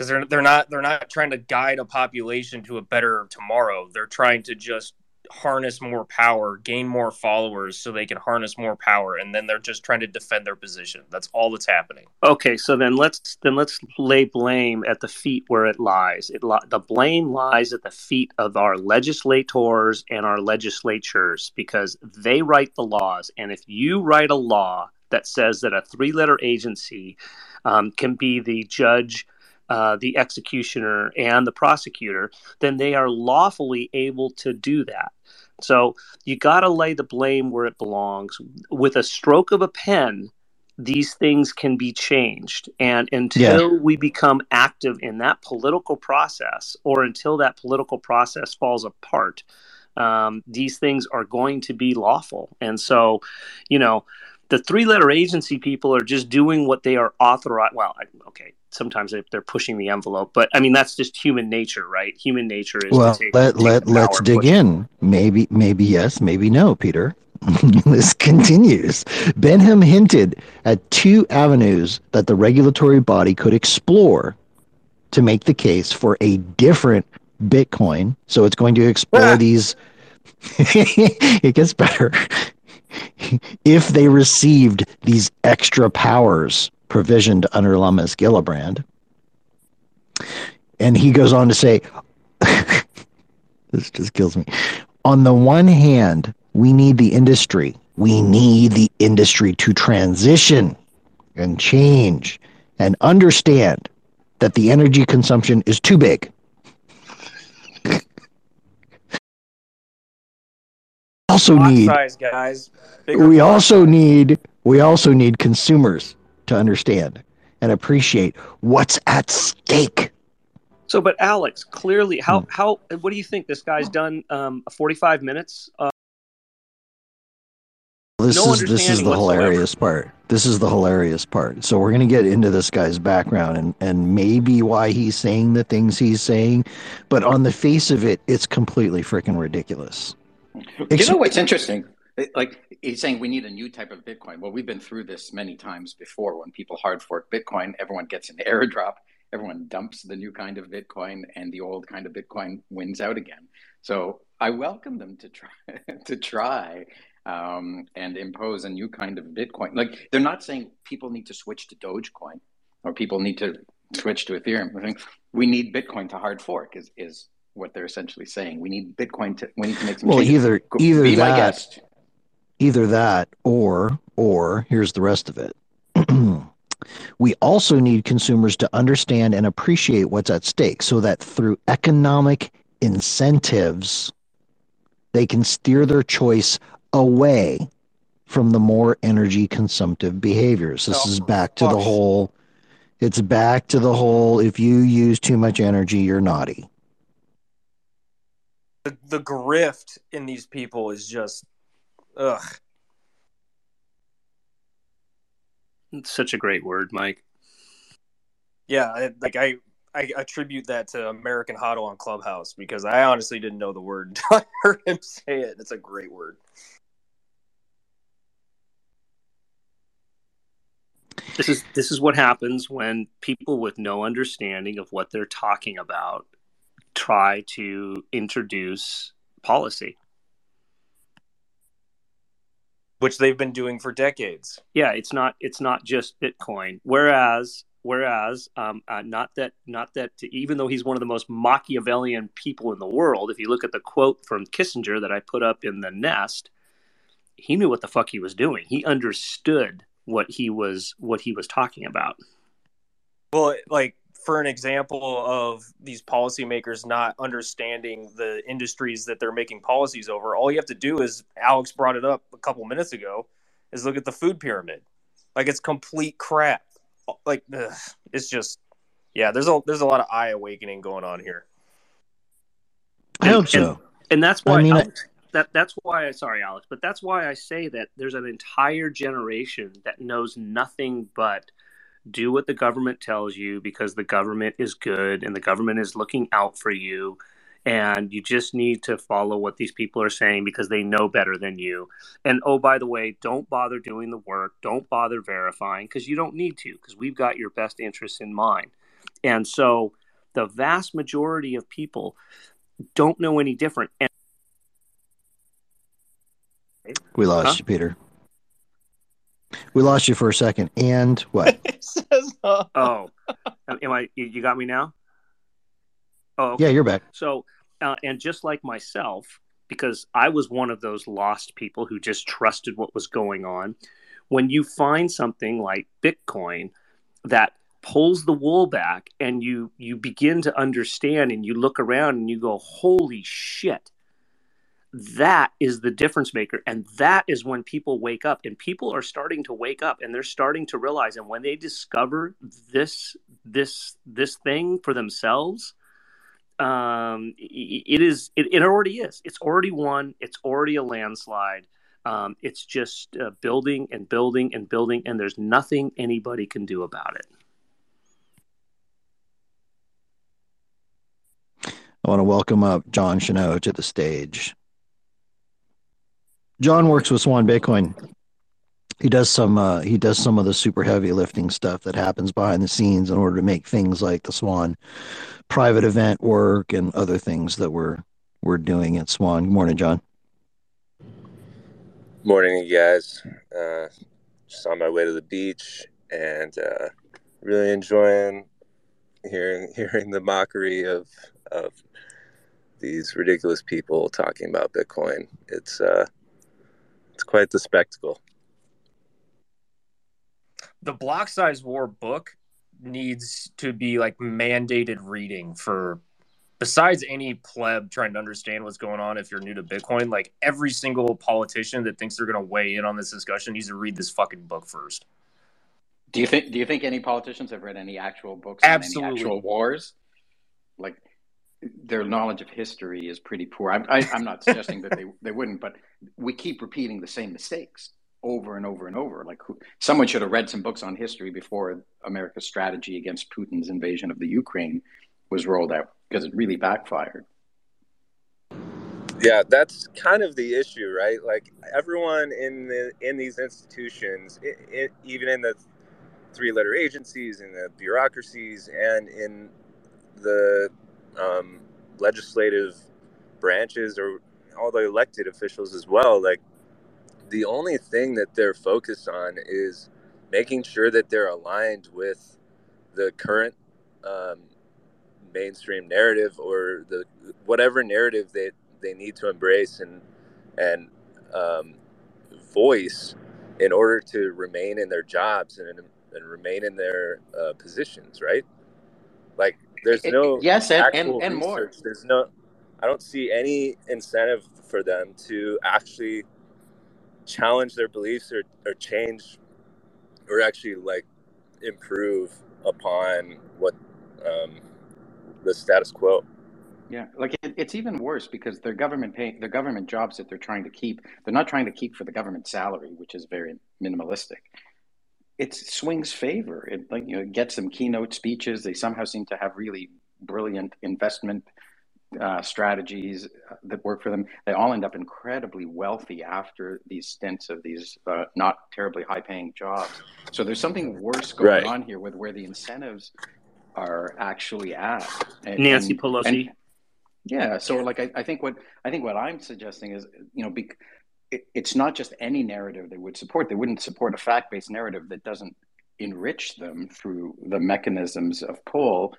Because they're they're not they're not trying to guide a population to a better tomorrow. They're trying to just harness more power, gain more followers so they can harness more power and then they're just trying to defend their position. That's all that's happening. Okay, so then let's then let's lay blame at the feet where it lies. It li- the blame lies at the feet of our legislators and our legislatures because they write the laws and if you write a law that says that a three-letter agency um, can be the judge uh, the executioner and the prosecutor, then they are lawfully able to do that. So you got to lay the blame where it belongs. With a stroke of a pen, these things can be changed. And until yeah. we become active in that political process, or until that political process falls apart, um, these things are going to be lawful. And so, you know, the three letter agency people are just doing what they are authorized. Well, okay, sometimes they're pushing the envelope, but I mean that's just human nature, right? Human nature is well. Take, let take let let's dig in. Maybe maybe yes, maybe no, Peter. this continues. Behnam hinted at two avenues that the regulatory body could explore to make the case for a different Bitcoin. So it's going to explore ah. these. it gets better if they received these extra powers provisioned under Lummis Gillibrand. And he goes on to say, this just kills me. On the one hand, we need the industry. We need the industry to transition and change and understand that the energy consumption is too big also need size, guys. Bigger we also size. need we also need consumers to understand and appreciate what's at stake. So, but Alex, clearly, how hmm. how what do you think this guy's done? Um, forty five minutes. Uh, this no is this is the whatsoever. hilarious part. This is the hilarious part. So we're gonna get into this guy's background and and maybe why he's saying the things he's saying, but on the face of it, it's completely freaking ridiculous. You know what's interesting? Like he's saying we need a new type of Bitcoin. Well, we've been through this many times before. When people hard fork Bitcoin, everyone gets an airdrop, everyone dumps the new kind of Bitcoin, and the old kind of Bitcoin wins out again. So I welcome them to try to try um, and impose a new kind of Bitcoin. Like they're not saying people need to switch to Dogecoin or people need to switch to Ethereum. I think we need Bitcoin to hard fork. Is is what they're essentially saying. We need Bitcoin to we need to make some well changes. either either Be that either that or or here's the rest of it. we also need consumers to understand and appreciate what's at stake so that through economic incentives they can steer their choice away from the more energy consumptive behaviors. This oh, is back to the whole it's back to the whole if you use too much energy you're naughty the, the grift in these people is just ugh. It's such a great word, Mike. Yeah, I, like I I attribute that to American HODL on Clubhouse because I honestly didn't know the word until I heard him say it. It's a great word. This is this is what happens when people with no understanding of what they're talking about try to introduce policy. Which they've been doing for decades. Yeah, it's not it's not just Bitcoin. Whereas whereas um, uh, not that not that even though he's one of the most Machiavellian people in the world, if you look at the quote from Kissinger that I put up in the nest, he knew what the fuck he was doing. He understood what he was what he was talking about. Well, like for an example of these policymakers not understanding the industries that they're making policies over, all you have to do is Alex brought it up a couple minutes ago, is look at the food pyramid. Like it's complete crap. Like ugh, it's just yeah, there's a there's a lot of eye awakening going on here. I hope so. And, and that's why I mean, Alex, that that's why sorry alex but that's why i say that there's an entire generation that knows nothing but do what the government tells you because the government is good and the government is looking out for you. And you just need to follow what these people are saying because they know better than you. And oh by the way don't bother doing the work. Don't bother verifying because you don't need to because we've got your best interests in mind. And so the vast majority of people don't know any different. And We lost Huh? you, Peter. We lost you for a second. And what? It says, uh, Oh, am I? You you got me now? Oh, okay. yeah, you're back. So, uh, and just like myself, because I was one of those lost people who just trusted what was going on. When you find something like Bitcoin that pulls the wool back, and you you begin to understand, and you look around, and you go, "Holy shit!" That is the difference maker, and that is when people wake up, and people are starting to wake up, and they're starting to realize, and when they discover this this this thing for themselves um, it is it, it already is. It's already won. It's already a landslide. Um, it's just uh, building and building and building and there's nothing anybody can do about it. I want to welcome up John Chanot to the stage. John works with Swan Bitcoin. He does some uh, he does some of the super heavy lifting stuff that happens behind the scenes in order to make things like the Swan private event work and other things that we're we're doing at Swan. Good morning, John. Morning, you guys. Uh, just on my way to the beach and uh, really enjoying hearing hearing the mockery of of these ridiculous people talking about Bitcoin. It's uh, it's quite the spectacle. the block size war book needs to be like mandated reading for besides any pleb trying to understand what's going on if you're new to bitcoin like every single politician that thinks they're going to weigh in on this discussion needs to read this fucking book first Do you think? Do you think any politicians have read any actual books on Absolutely. any actual wars? Like their knowledge of history is pretty poor. I'm, I, I'm not suggesting that they they wouldn't, but we keep repeating the same mistakes over and over and over. Like who, someone should have read some books on history before America's strategy against Putin's invasion of the Ukraine was rolled out because it really backfired. Yeah, that's kind of the issue, right? Like everyone in the in these institutions, i i even in the three-letter agencies, in the bureaucracies, and in the um, legislative branches or all the elected officials as well, like the only thing that they're focused on is making sure that they're aligned with the current um, mainstream narrative or the whatever narrative that they need to embrace and and um, voice in order to remain in their jobs and and remain in their uh, positions, right? Like, there's no yes, and, and, and more. research. There's no, I don't see any incentive for them to actually challenge their beliefs or, or change or actually like improve upon what um, the status quo. Yeah, like it, it's even worse because their government pay their government jobs that they're trying to keep. They're not trying to keep for the government salary, which is very minimalistic. It swings favor. It like you know gets some keynote speeches. They somehow seem to have really brilliant investment uh, strategies uh, that work for them. They all end up incredibly wealthy after these stints of these uh, not terribly high paying jobs. So there's something worse going Right. on here with where the incentives are actually at. And, Nancy Pelosi. and- yeah. So like I, I think what I think what I'm suggesting is you know be, it, it's not just any narrative they would support. They wouldn't support a fact based narrative that doesn't enrich them through the mechanisms of pull.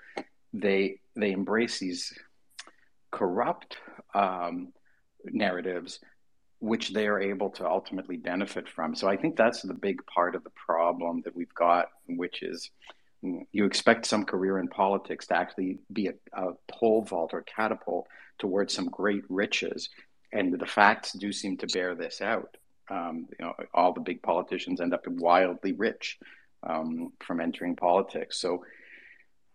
They they embrace these corrupt um, narratives which they are able to ultimately benefit from. So I think that's the big part of the problem that we've got, which is you expect some career in politics to actually be a, a pole vault or catapult towards some great riches. And the facts do seem to bear this out. Um, you know, all the big politicians end up wildly rich um, from entering politics. So,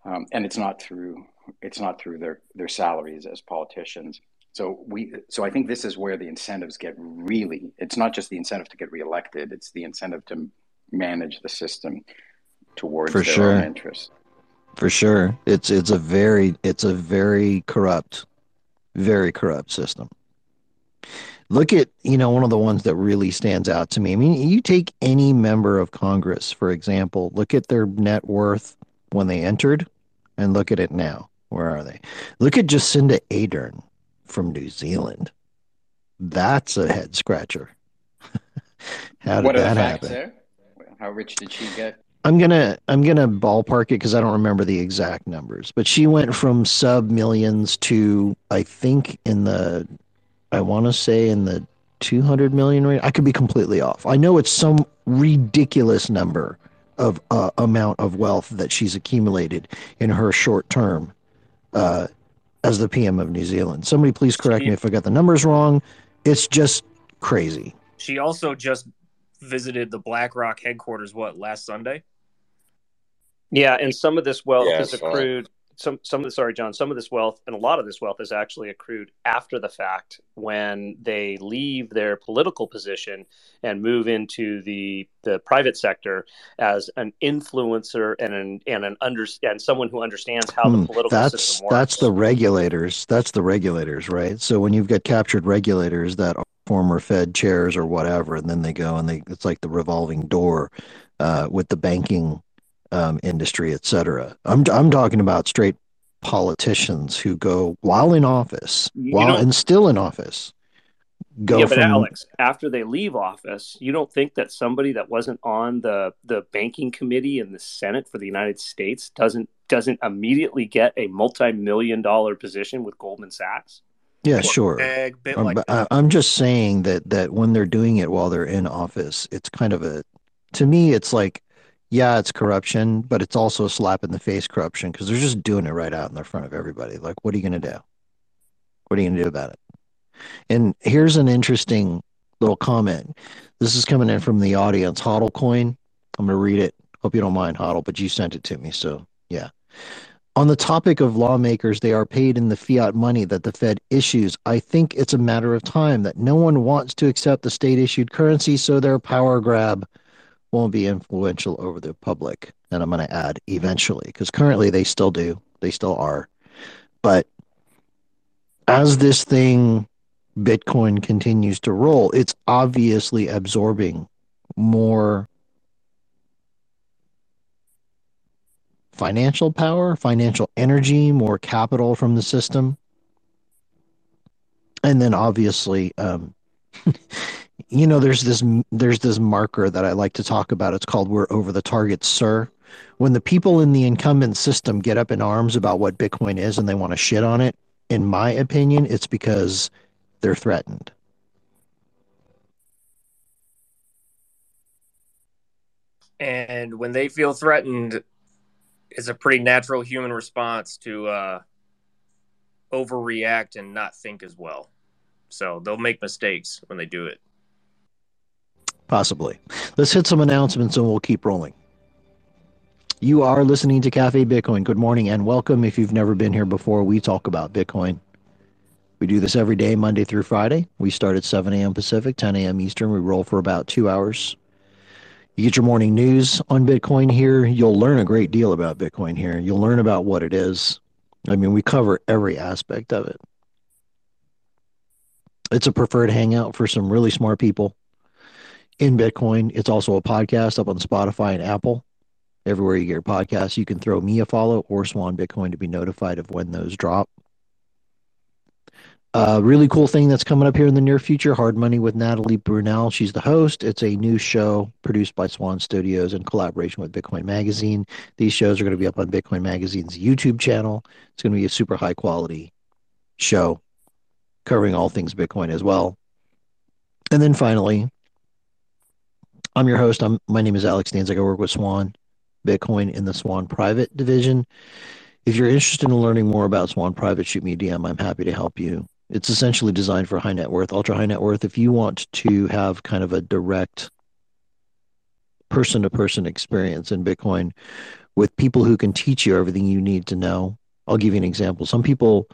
um, and it's not through it's not through their their salaries as politicians. So we so I think this is where the incentives get really. It's not just the incentive to get reelected; it's the incentive to manage the system towards For their sure. own interests. for sure. It's it's a very it's a very corrupt, very corrupt system. Look at you know one of the ones that really stands out to me. I mean, you take any member of Congress, for example. Look at their net worth when they entered, and look at it now. Where are they? Look at Jacinda Ardern from New Zealand. That's a head scratcher. How did what are that the facts happen? there? How rich did she get? I'm gonna I'm gonna ballpark it because I don't remember the exact numbers, but she went from sub millions to I think in the I want to say in the 200 million range. I could be completely off. I know it's some ridiculous number of uh, amount of wealth that she's accumulated in her short term uh, as the PM of New Zealand. Somebody please correct me if I got the numbers wrong. It's just crazy. She also just visited the BlackRock headquarters. What last Sunday? Yeah, and some of this wealth Yeah, is I saw it. accrued. Some, some of the sorry, John. Some of this wealth and a lot of this wealth is actually accrued after the fact when they leave their political position and move into the the private sector as an influencer and an and an under and someone who understands how Hmm, the political that's system works. that's the regulators. That's the regulators, right? So when you've got captured regulators that are former Fed chairs or whatever, and then they go and they it's like the revolving door uh, with the banking um, industry, et cetera. I'm I'm talking about straight politicians who go while in office, You while don't- and still in office. Go yeah, but Alex, after they leave office, you don't think that somebody that wasn't on the the banking committee in the Senate for the United States doesn't doesn't immediately get a multi million dollar position with Goldman Sachs? yeah, sure. A bit Um, like but that. I'm just saying that that when they're doing it while they're in office, it's kind of a, to me, it's like, yeah, it's corruption, but it's also a slap in the face corruption because they're just doing it right out in the front of everybody. Like, what are you going to do? What are you going to do about it? And here's an interesting little comment. This is coming in from the audience, Hodl Coin. I'm going to read it. Hope you don't mind, Hodl, but you sent it to me. So, yeah. On the topic of lawmakers, they are paid in the fiat money that the Fed issues. I think it's a matter of time that no one wants to accept the state issued currency, so their power grab won't be influential over the public. And I'm going to add eventually, because currently they still do, they still are. But as this thing, Bitcoin continues to roll, it's obviously absorbing more financial power, financial energy, more capital from the system. And then obviously, um, you know, there's this there's this marker that I like to talk about. It's called "We're over the target, sir." When the people in the incumbent system get up in arms about what Bitcoin is and they want to shit on it, in my opinion, it's because they're threatened. and when they feel threatened, it's a pretty natural human response to uh, overreact and not think as well. So they'll make mistakes when they do it. Possibly. Let's hit some announcements and we'll keep rolling. You are listening to Cafe Bitcoin. Good morning and welcome. If you've never been here before, we talk about Bitcoin. We do this every day, Monday through Friday. We start at 7 a.m. Pacific, 10 a.m. Eastern. We roll for about two hours. You get your morning news on Bitcoin here. You'll learn a great deal about Bitcoin here. You'll learn about what it is. I mean, we cover every aspect of it. It's a preferred hangout for some really smart people in Bitcoin. It's also a podcast up on Spotify and Apple. Everywhere you get your podcasts, you can throw me a follow or Swan Bitcoin to be notified of when those drop. Uh, really cool thing that's coming up here in the near future Hard Money with Natalie Brunell. She's the host. It's a new show produced by Swan Studios in collaboration with Bitcoin Magazine. These shows are going to be up on Bitcoin Magazine's YouTube channel. It's going to be a super high quality show covering all things Bitcoin as well. And then finally, I'm your host. I'm, my name is Alex Stanczyk. I work with Swan Bitcoin in the Swan Private Division. If you're interested in learning more about Swan Private, shoot me a DM. I'm happy to help you. It's essentially designed for high net worth, ultra high net worth. If you want to have kind of a direct person to person experience in Bitcoin with people who can teach you everything you need to know, I'll give you an example. Some people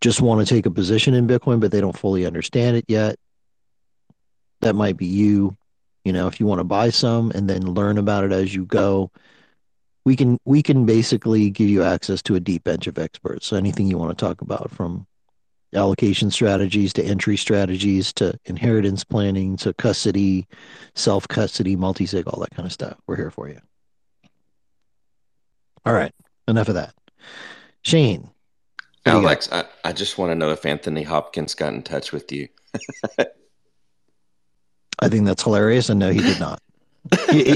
just want to take a position in Bitcoin, but they don't fully understand it yet. That might be you. You know, if you want to buy some and then learn about it as you go, we can we can basically give you access to a deep bench of experts. So anything you want to talk about from allocation strategies to entry strategies to inheritance planning to custody, self custody, multi sig, all that kind of stuff. We're here for you. All right, enough of that. Shane. Alex, I, I just want to know if Anthony Hopkins got in touch with you. I think that's hilarious. And no, he did not.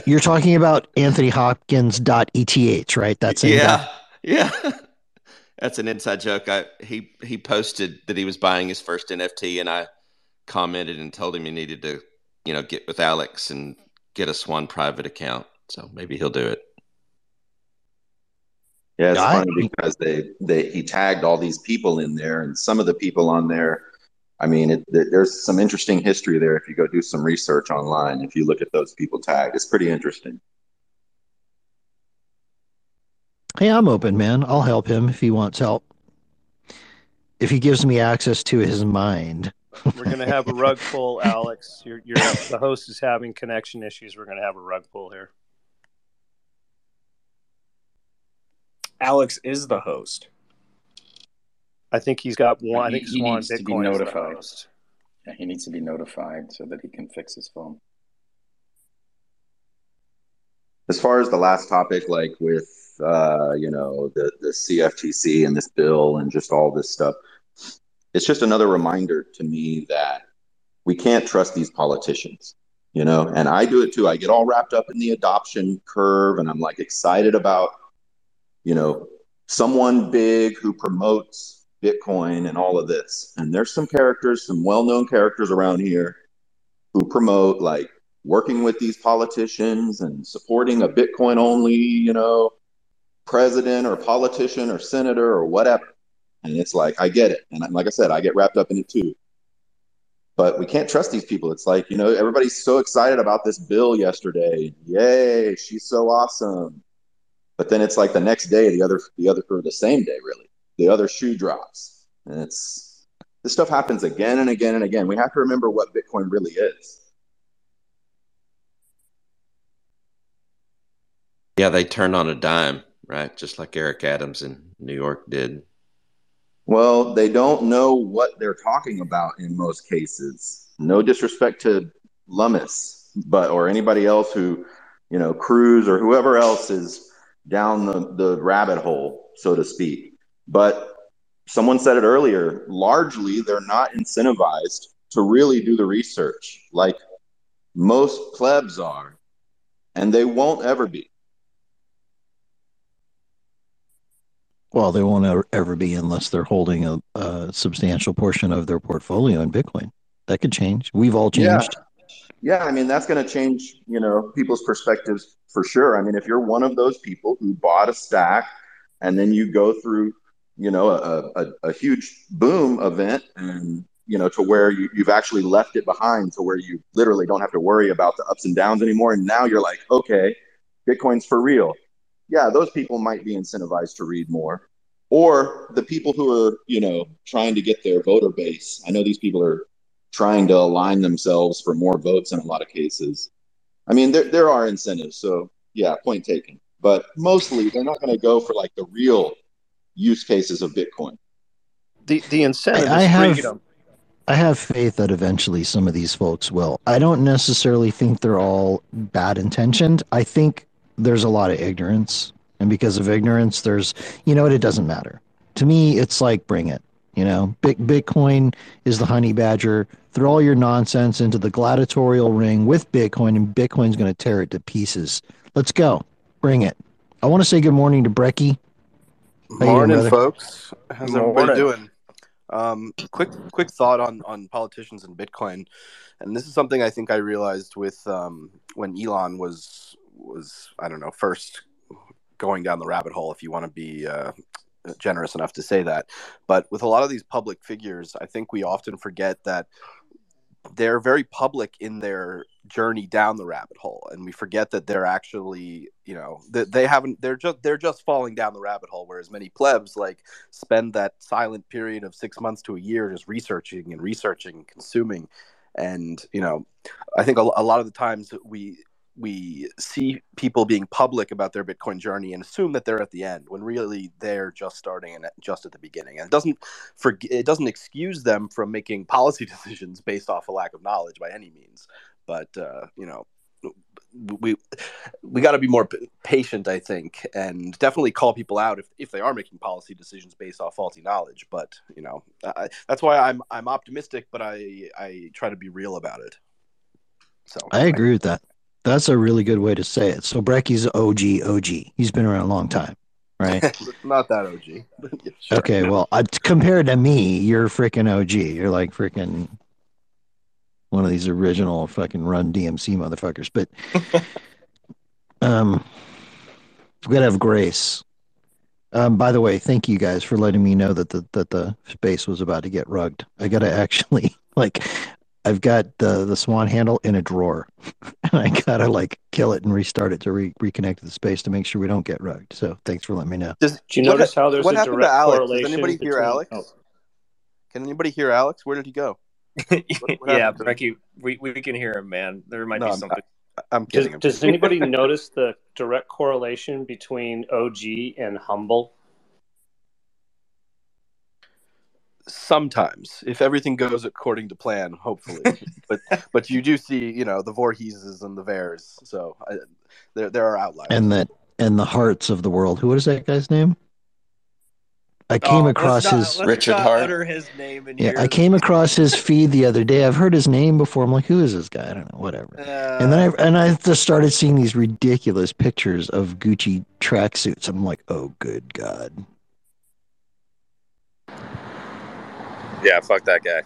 You're talking about Anthony Hopkins.eth, right? That's yeah, yeah. That's an inside joke. I he he posted that he was buying his first NFT, and I commented and told him he needed to, you know, get with Alex and get a Swan private account. So maybe he'll do it. Yeah, it's funny because they they he tagged all these people in there, and some of the people on there. I mean, it, there's some interesting history there if you go do some research online. If you look at those people tagged, it's pretty interesting. Hey, I'm open, man. I'll help him if he wants help. If he gives me access to his mind. We're gonna have a rug pull, Alex. You're, you're the host is having connection issues. We're gonna have a rug pull here. Alex is the host. I think he's got one. He, I think he Swan needs to be Bitcoin is the notified. Yeah, he needs to be notified so that he can fix his phone. As far as the last topic, like with uh, you know the the CFTC and this bill and just all this stuff, it's just another reminder to me that we can't trust these politicians. You know, and I do it too. I get all wrapped up in the adoption curve, and I'm like excited about you know someone big who promotes Bitcoin and all of this. And there's some characters, some well-known characters around here who promote like working with these politicians and supporting a Bitcoin only, you know, president or politician or senator or whatever. And it's like, I get it. And like I said, I get wrapped up in it too. But we can't trust these people. It's like, you know, everybody's so excited about this bill yesterday. Yay, she's so awesome. But then it's like the next day, the other, the other, or the same day, really, the other shoe drops. And it's, this stuff happens again and again and again. We have to remember what Bitcoin really is. Yeah, they turn on a dime, right? Just like Eric Adams in New York did. Well, they don't know what they're talking about in most cases. No disrespect to Lummis, but or anybody else who, you know, Cruz or whoever else is down the, the rabbit hole, so to speak. But someone said it earlier, largely they're not incentivized to really do the research like most plebs are, and they won't ever be. Well, they won't ever, be unless they're holding a, a substantial portion of their portfolio in Bitcoin. That could change. We've all changed. Yeah, yeah I mean that's going to change, you know, people's perspectives for sure. I mean, if you're one of those people who bought a stack and then you go through, you know, a, a, a huge boom event and you know to where you, you've actually left it behind to where you literally don't have to worry about the ups and downs anymore. And now you're like okay bitcoin's for real. Yeah those people might be incentivized to read more. Or the people who are you know trying to get their voter base. I know these people are trying to align themselves for more votes in a lot of cases. I mean, there there are incentives, so yeah, point taken. But mostly, they're not going to go for like the real use cases of Bitcoin. The the incentive I, I is have freedom. I have faith that eventually some of these folks will. I don't necessarily think they're all bad intentioned. I think there's a lot of ignorance, and because of ignorance, there's you know what? It doesn't matter. To me, it's like bring it. You know, Bitcoin is the honey badger. Throw all your nonsense into the gladiatorial ring with Bitcoin, and Bitcoin's going to tear it to pieces. Let's go. Bring it. I want to say good morning to Brekkie. How you Morning, brother? folks. How's everybody doing? Um, quick, quick thought on on politicians and Bitcoin, and this is something I think I realized with um, when Elon was was I don't know first going down the rabbit hole, if you want to be uh, generous enough to say that. But with a lot of these public figures, I think we often forget that they're very public in their journey down the rabbit hole and we forget that they're actually you know that they haven't they're just they're just falling down the rabbit hole whereas many plebs like spend that silent period of six months to a year just researching and researching and consuming. And you know i think a, a lot of the times we we see people being public about their bitcoin journey and assume that they're at the end when really they're just starting and just at the beginning. And it doesn't for it doesn't excuse them from making policy decisions based off a lack of knowledge by any means. But uh, you know we we got to be more patient i think and definitely call people out if, if they are making policy decisions based off faulty knowledge. But you know I, that's why i'm i'm optimistic but i i try to be real about it. So I agree with that. That's a really good way to say it. So Brekkie's OG, OG. He's been around a long time, right? not that og yeah, sure. Okay, well, uh, compared to me, you're freaking OG. You're like freaking one of these original fucking run DMC motherfuckers. But um, we gotta have grace. Um, by the way, thank you guys for letting me know that the that the space was about to get rugged. I gotta actually like, I've got the the swan handle in a drawer, and I gotta like kill it and restart it to re- reconnect to the space to make sure we don't get rugged. So thanks for letting me know. Does, Do you what notice ha- how there's what a happened to Alex? Does anybody hear between- Alex? Oh. can anybody hear alex where did he go what yeah, happened to? Brekkie, we, we can hear him, man. There might No, be I'm- something. i'm Does, kidding I'm does anybody notice the direct correlation between OG and humble? Sometimes if everything goes according to plan hopefully but but you do see you know the Voorheeses and the Vers so I, there there are outliers and that and the Hearts of the world. Who what is that guy's name? I came Oh, across not- his Richard not Heart? his name in yeah. here. I came across his feed the other day. I've heard his name before. I'm like, who is this guy? I don't know. Whatever. Uh, And then I and I just started seeing these ridiculous pictures of Gucci tracksuits. I'm like, oh, good god. Yeah, fuck that guy.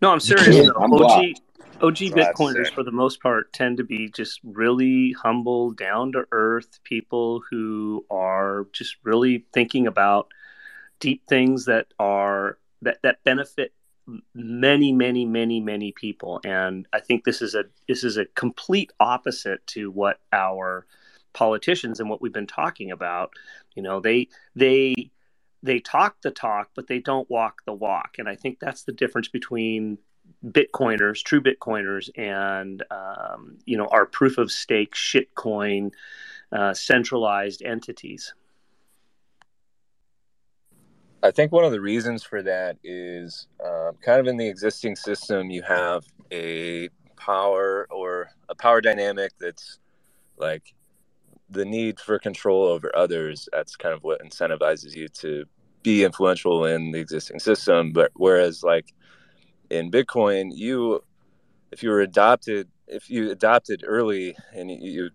No, I'm serious. can't- I'm OG. OG Bitcoiners, for the most part, tend to be just really humble, down to earth people who are just really thinking about deep things that are that that benefit many, many, many, many people. And I think this is a this is a complete opposite to what our politicians and what we've been talking about. You know, they they they talk the talk, but they don't walk the walk. And I think that's the difference between Bitcoiners, true Bitcoiners, and um, you know our proof of stake shitcoin uh, centralized entities. I think one of the reasons for that is um, kind of in the existing system, you have a power or a power dynamic that's like the need for control over others. That's kind of what incentivizes you to be influential in the existing system. But whereas, like in Bitcoin, you, if you were adopted, if you adopted early and you,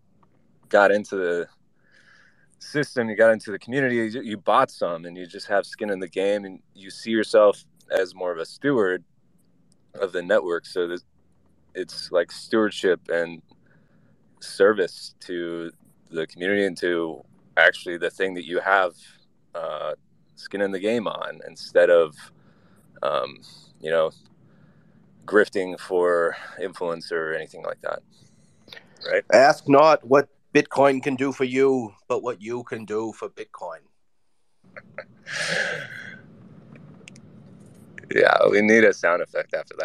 got into the system, you got into the community, you, bought some and you just have skin in the game and you see yourself as more of a steward of the network. So it's like stewardship and service to the community into actually the thing that you have uh, skin in the game on instead of, um, you know, grifting for influence or anything like that. Right. ask not what bitcoin can do for you but what you can do for bitcoin Yeah, we need a sound effect after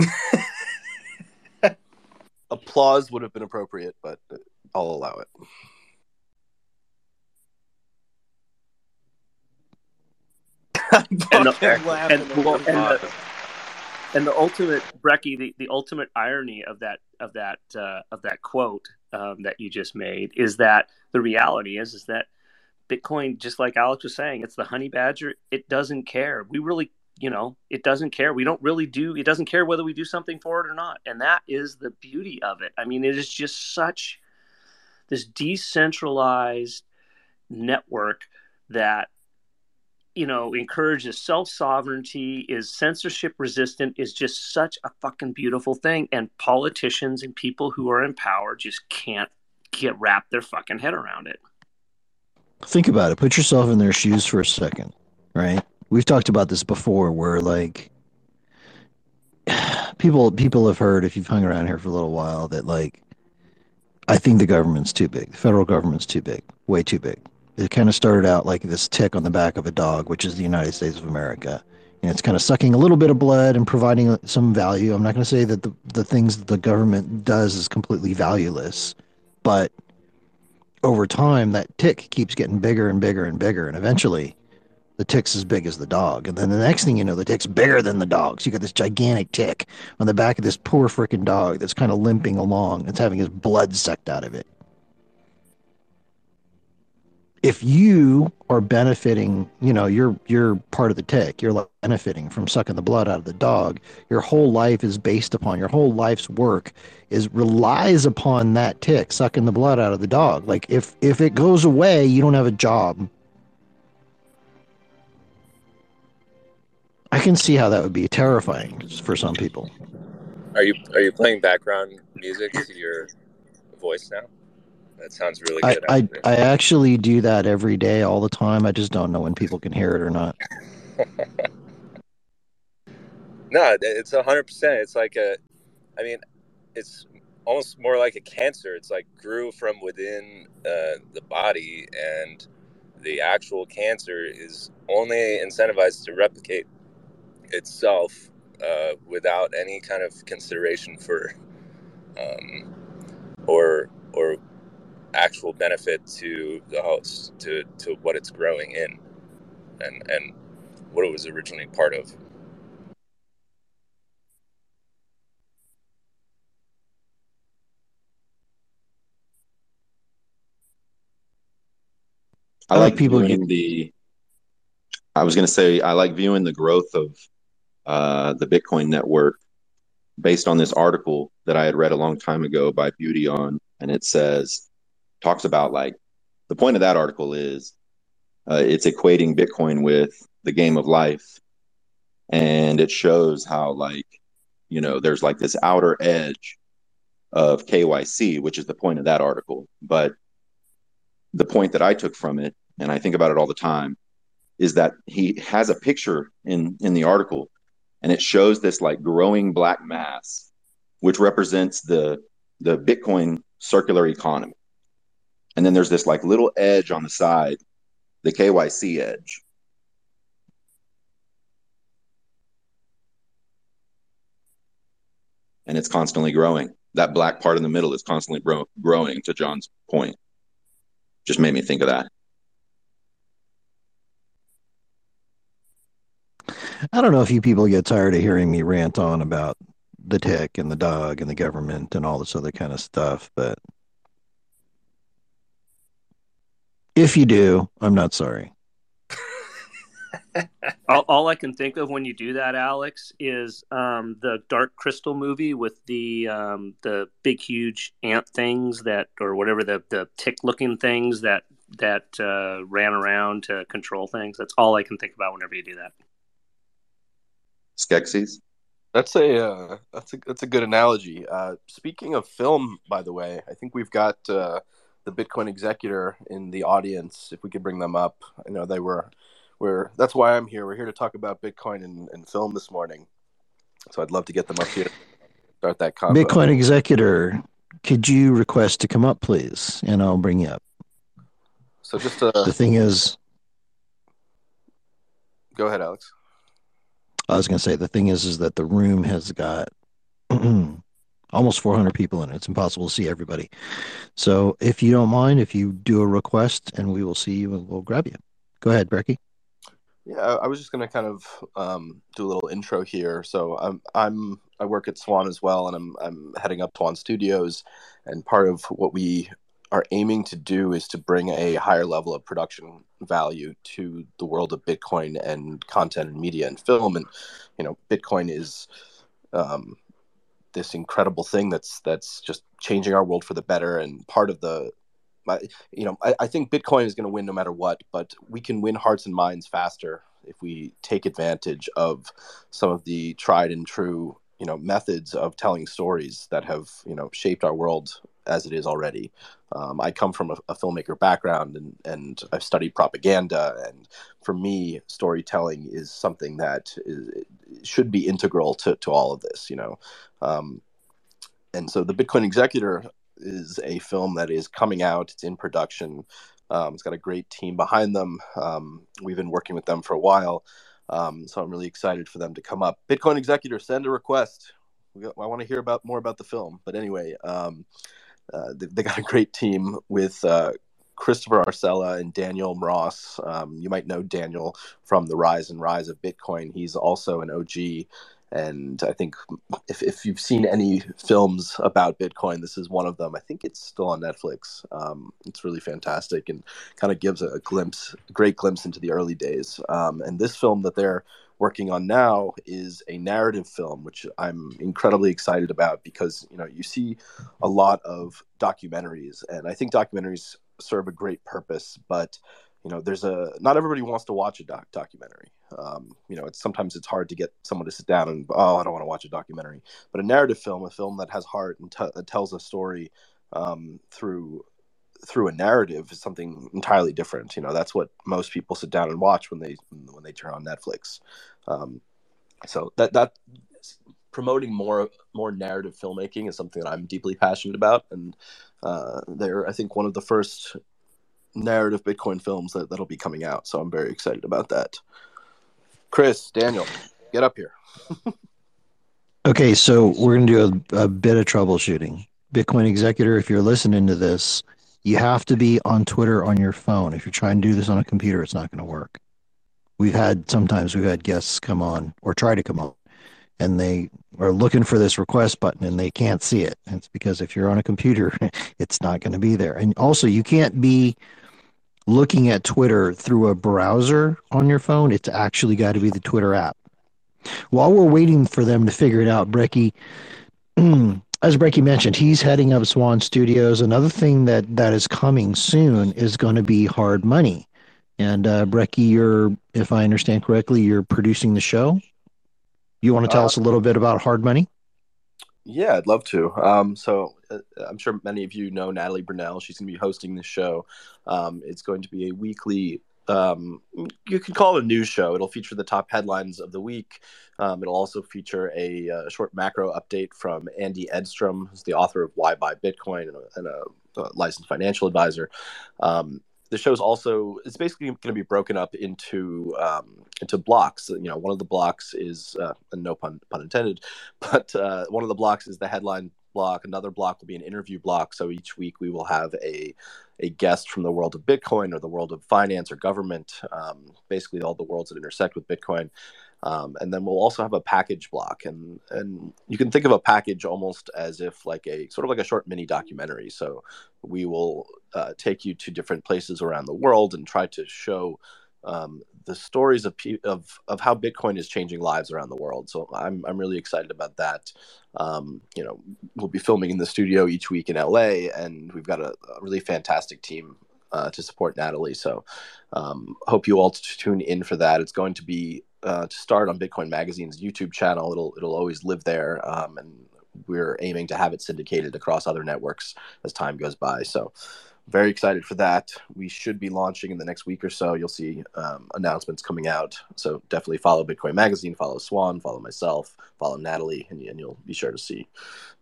that. Applause would have been appropriate, but I'll allow it. and the, and, well, and, the, and the ultimate Brekkie, the, the ultimate irony of that of that uh, of that quote um, that you just made is that the reality is is that Bitcoin, just like Alex was saying, it's the honey badger. It doesn't care. We really, you know, it doesn't care. We don't really do. It doesn't care whether we do something for it or not, and that is the beauty of it. I mean, it is just such this decentralized network that you know encourages self sovereignty, is censorship resistant, is just such a fucking beautiful thing. And politicians and people who are in power just can't get wrap their fucking head around it. Think about it. Put yourself in their shoes for a second, right? We've talked about this before where like people people have heard if you've hung around here for a little while that like I think the government's too big. The federal government's too big, way too big. It kind of started out like this tick on the back of a dog, which is the United States of America. And it's kind of sucking a little bit of blood and providing some value. I'm not going to say that the, the things that the government does is completely valueless, but over time, that tick keeps getting bigger and bigger and bigger. And eventually, the tick's as big as the dog. And then the next thing you know, the tick's bigger than the dog. So you got this gigantic tick on the back of this poor freaking dog that's kind of limping along. It's having his blood sucked out of it. If you are benefiting, you know, you're you're part of the tick. You're benefiting from sucking the blood out of the dog. Your whole life is based upon your whole life's work is relies upon that tick sucking the blood out of the dog. Like if if it goes away, you don't have a job. I can see how that would be terrifying for some people. Are you are you playing background music to your voice now? That sounds really I, good. I actually. I actually do that every day, all the time. I just don't know when people can hear it or not. no, it's a hundred percent. It's like a, I mean, it's almost more like a cancer. It's like grew from within uh, the body, and the actual cancer is only incentivized to replicate itself uh, without any kind of consideration for, um, or or actual benefit to the host, to to what it's growing in, and and what it was originally part of. I I like like people viewing the. I was going to say I like viewing the growth of uh, the Bitcoin network based on this article that I had read a long time ago by Beautyon, and it says talks about like the point of that article is uh, it's equating Bitcoin with the game of life, and it shows how like you know there's like this outer edge of KYC, which is the point of that article, but the point that I took from it, and I think about it all the time, is that he has a picture in in the article, and it shows this like growing black mass, which represents the the Bitcoin circular economy, and then there's this like little edge on the side, the KYC edge. And it's constantly growing. That black part in the middle is constantly grow- growing. To John's point, just made me think of that. I don't know if you people get tired of hearing me rant on about the tick and the dog and the government and all this other kind of stuff, but if you do, I'm not sorry. all, all I can think of when you do that, Alex, is um, the Dark Crystal movie with the um, the big, huge ant things that, or whatever the the tick looking things that that uh, ran around to control things. That's all I can think about whenever you do that. Skeksis. That's a uh, that's a that's a good analogy. Uh, speaking of film, by the way, I think we've got uh, the Bitcoin executor in the audience. If we could bring them up, I know they were. We're that's why I'm here. We're here to talk about Bitcoin and, and film this morning. So I'd love to get them up here. Start that convo. Bitcoin executor, could you request to come up, please? And I'll bring you up. So just uh, The thing is, go ahead, Alex. I was going to say the thing is, is that the room has got almost 400 people in it. It's impossible to see everybody. So if you don't mind, if you do a request, and we will see you and we'll grab you. Go ahead, Brekkie. Yeah, I was just going to kind of um, do a little intro here. So I'm I'm I work at Swan as well, and I'm I'm heading up Swan Studios, and part of what we are aiming to do is to bring a higher level of production value to the world of Bitcoin and content and media and film. And you know, Bitcoin is um, this incredible thing that's that's just changing our world for the better. And part of the you know, I, I think Bitcoin is going to win no matter what, but we can win hearts and minds faster if we take advantage of some of the tried and true you know methods of telling stories that have you know shaped our world as it is already. Um, I come from a, a, filmmaker background and and I've studied propaganda, and for me, storytelling is something that is, should be integral to to all of this. You know, um, and so the Bitcoin Executor is a film that is coming out. It's in production. Um, it's got a great team behind them. Um, we've been working with them for a while. Um, so I'm really excited for them to come up. Bitcoin Executor, send a request. Got, I want to hear about more about the film. But anyway, um, uh, they, they, got a great team with uh, Christopher Arcella and Daniel Ross. Um, you might know Daniel from the Rise and Rise of Bitcoin. He's also an OG and I think if, if you've seen any films about Bitcoin, this is one of them. I think it's still on Netflix. Um, it's really fantastic and kind of gives a, a, glimpse, a great glimpse into the early days. Um, and this film that they're working on now is a narrative film, which I'm incredibly excited about because you know you see a lot of documentaries, and I think documentaries serve a great purpose, but you know there's a not everybody wants to watch a doc- documentary. Um, you know it's sometimes it's hard to get someone to sit down and oh i don't want to watch a documentary. But a narrative film a film that has heart and tells a story um, through through a narrative is something entirely different. You know that's what most people sit down and watch when they when they turn on netflix um, so that that promoting more more narrative filmmaking is something that i'm deeply passionate about and uh, they're i think one of the first narrative Bitcoin films that, that'll be coming out. So I'm very excited about that. Chris, Daniel, get up here. okay, so we're to do a, a bit of troubleshooting. Bitcoin Executor, if you're listening to this, you have to be on Twitter on your phone. If you're trying to do this on a computer, it's not going to work. We've had sometimes we've had guests come on or try to come on and they are looking for this request button and they can't see it. It's because if you're on a computer, it's not going to be there. And also, you can't be looking at Twitter through a browser on your phone, it's actually got to be the Twitter app. While we're waiting for them to figure it out, Brekkie, as Brekkie mentioned, he's heading up Swan Studios. Another thing that that is coming soon is going to be Hard Money. And uh, Brekkie, you're, if I understand correctly, you're producing the show. You want to tell uh, us a little bit about Hard Money? Yeah, I'd love to. Um, so uh, I'm sure many of you know Natalie Brunell. She's going to be hosting this show. Um, it's going to be a weekly. Um, you could call it a news show. It'll feature the top headlines of the week. Um, it'll also feature a, a, uh, short macro update from Andy Edstrom, who's the author of Why Buy Bitcoin and a, and a licensed financial advisor. Um, the show's also it's basically going to be broken up into um, into blocks. You know, one of the blocks is uh, no pun pun intended, but uh, one of the blocks is the headline block. Another block will be an interview block. So each week we will have a a guest from the world of Bitcoin or the world of finance or government, um, basically all the worlds that intersect with Bitcoin. Um, and then we'll also have a package block, and and you can think of a package almost as if like a sort of like a short mini documentary. So we will uh, take you to different places around the world and try to show um, the stories of, of of how Bitcoin is changing lives around the world. So I'm I'm really excited about that. Um, you know, we'll be filming in the studio each week in LA, and we've got a, a really fantastic team uh, to support Natalie. So um, hope you all tune in for that. It's going to be uh, to start on Bitcoin Magazine's YouTube channel. It'll it'll always live there, um, and we're aiming to have it syndicated across other networks as time goes by. So, very excited for that. We should be launching in the next week or so. You'll see um, announcements coming out. So definitely follow Bitcoin Magazine, follow Swan, follow myself, follow Natalie, and, and you'll be sure to see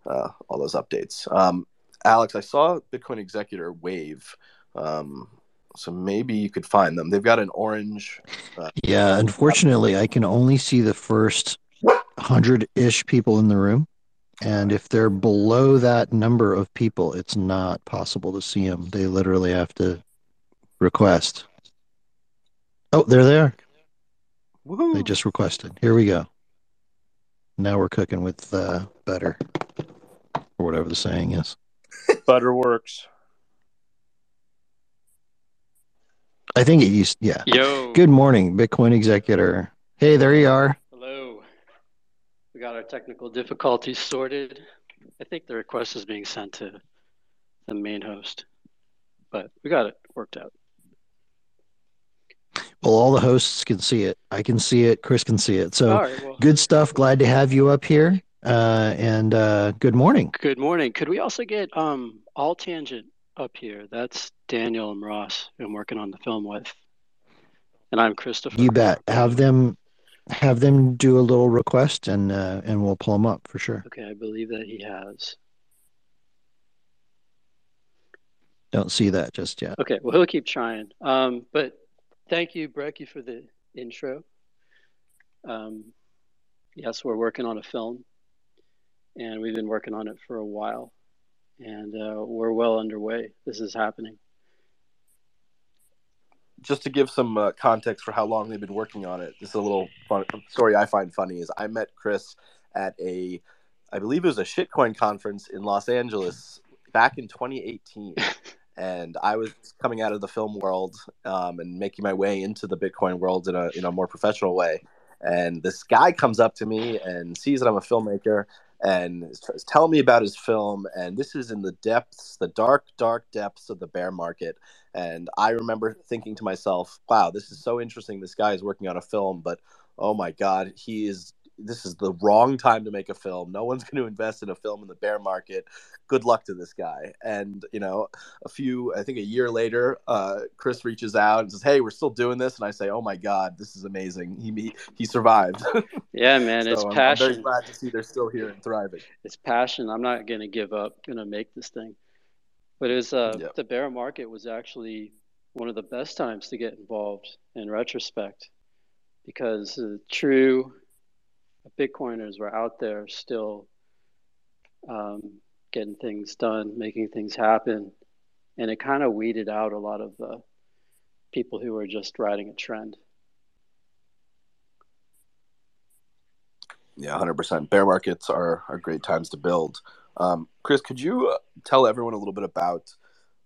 uh, all those updates. Um, Alex, I saw Bitcoin Executor Wave. Um, so maybe you could find them. They've got an orange. Uh, Yeah, unfortunately, I can only see the first hundred ish people in the room. And if they're below that number of people, it's not possible to see them. They literally have to request. Oh, they're there. woohoo! They just requested. Here we go. Now we're cooking with uh, butter, or whatever the saying is. Butter works. I think it used. Yeah. Yo. Good morning, Bitcoin executor. Hey, there you are. Hello. We got our technical difficulties sorted. I think the request is being sent to the main host, but we got it worked out. Well, all the hosts can see it. I can see it. Chris can see it. So right. Well, good stuff. Glad to have you up here. Uh, and uh, good morning. good morning. Could we also get um all tangent up here? That's Daniel and Ross, who I'm working on the film with, and I'm Christopher. You bet. Have them have them do a little request, and uh, and we'll pull them up for sure. Okay, I believe that he has. Don't see that just yet. Okay, well he'll keep trying. Um, but thank you, Brekkie, for the intro. Um, yes, we're working on a film, and we've been working on it for a while, and uh, we're well underway. This is happening. Just to give some uh, context for how long they've been working on it, this is a little fun story I find funny. Is I met Chris at a, I believe it was a shitcoin conference in Los Angeles back in 2018, and I was coming out of the film world um, and making my way into the Bitcoin world in a in a more professional way. And this guy comes up to me and sees that I'm a filmmaker and is, telling me about his film. And this is in the depths, the dark, dark depths of the bear market. And I remember thinking to myself, wow, this is so interesting. This guy is working on a film, but oh my God, he is. This is the wrong time to make a film. No one's going to invest in a film in the bear market. Good luck to this guy. And, you know, a few, I think a year later, uh, Chris reaches out and says, Hey, we're still doing this. And I say, Oh my God, this is amazing. He, he, he survived. Yeah, man, So it's I'm, I'm very glad to see they're still here and thriving. it's passion. I'm not going to give up. Going to make this thing. But it was uh, Yep. the bear market was actually one of the best times to get involved in retrospect, because uh, true Bitcoiners were out there still um, getting things done, making things happen, and it kind of weeded out a lot of the people who were just riding a trend. Yeah, 100%. Bear markets are, are great times to build. Um, Chris, could you uh, tell everyone a little bit about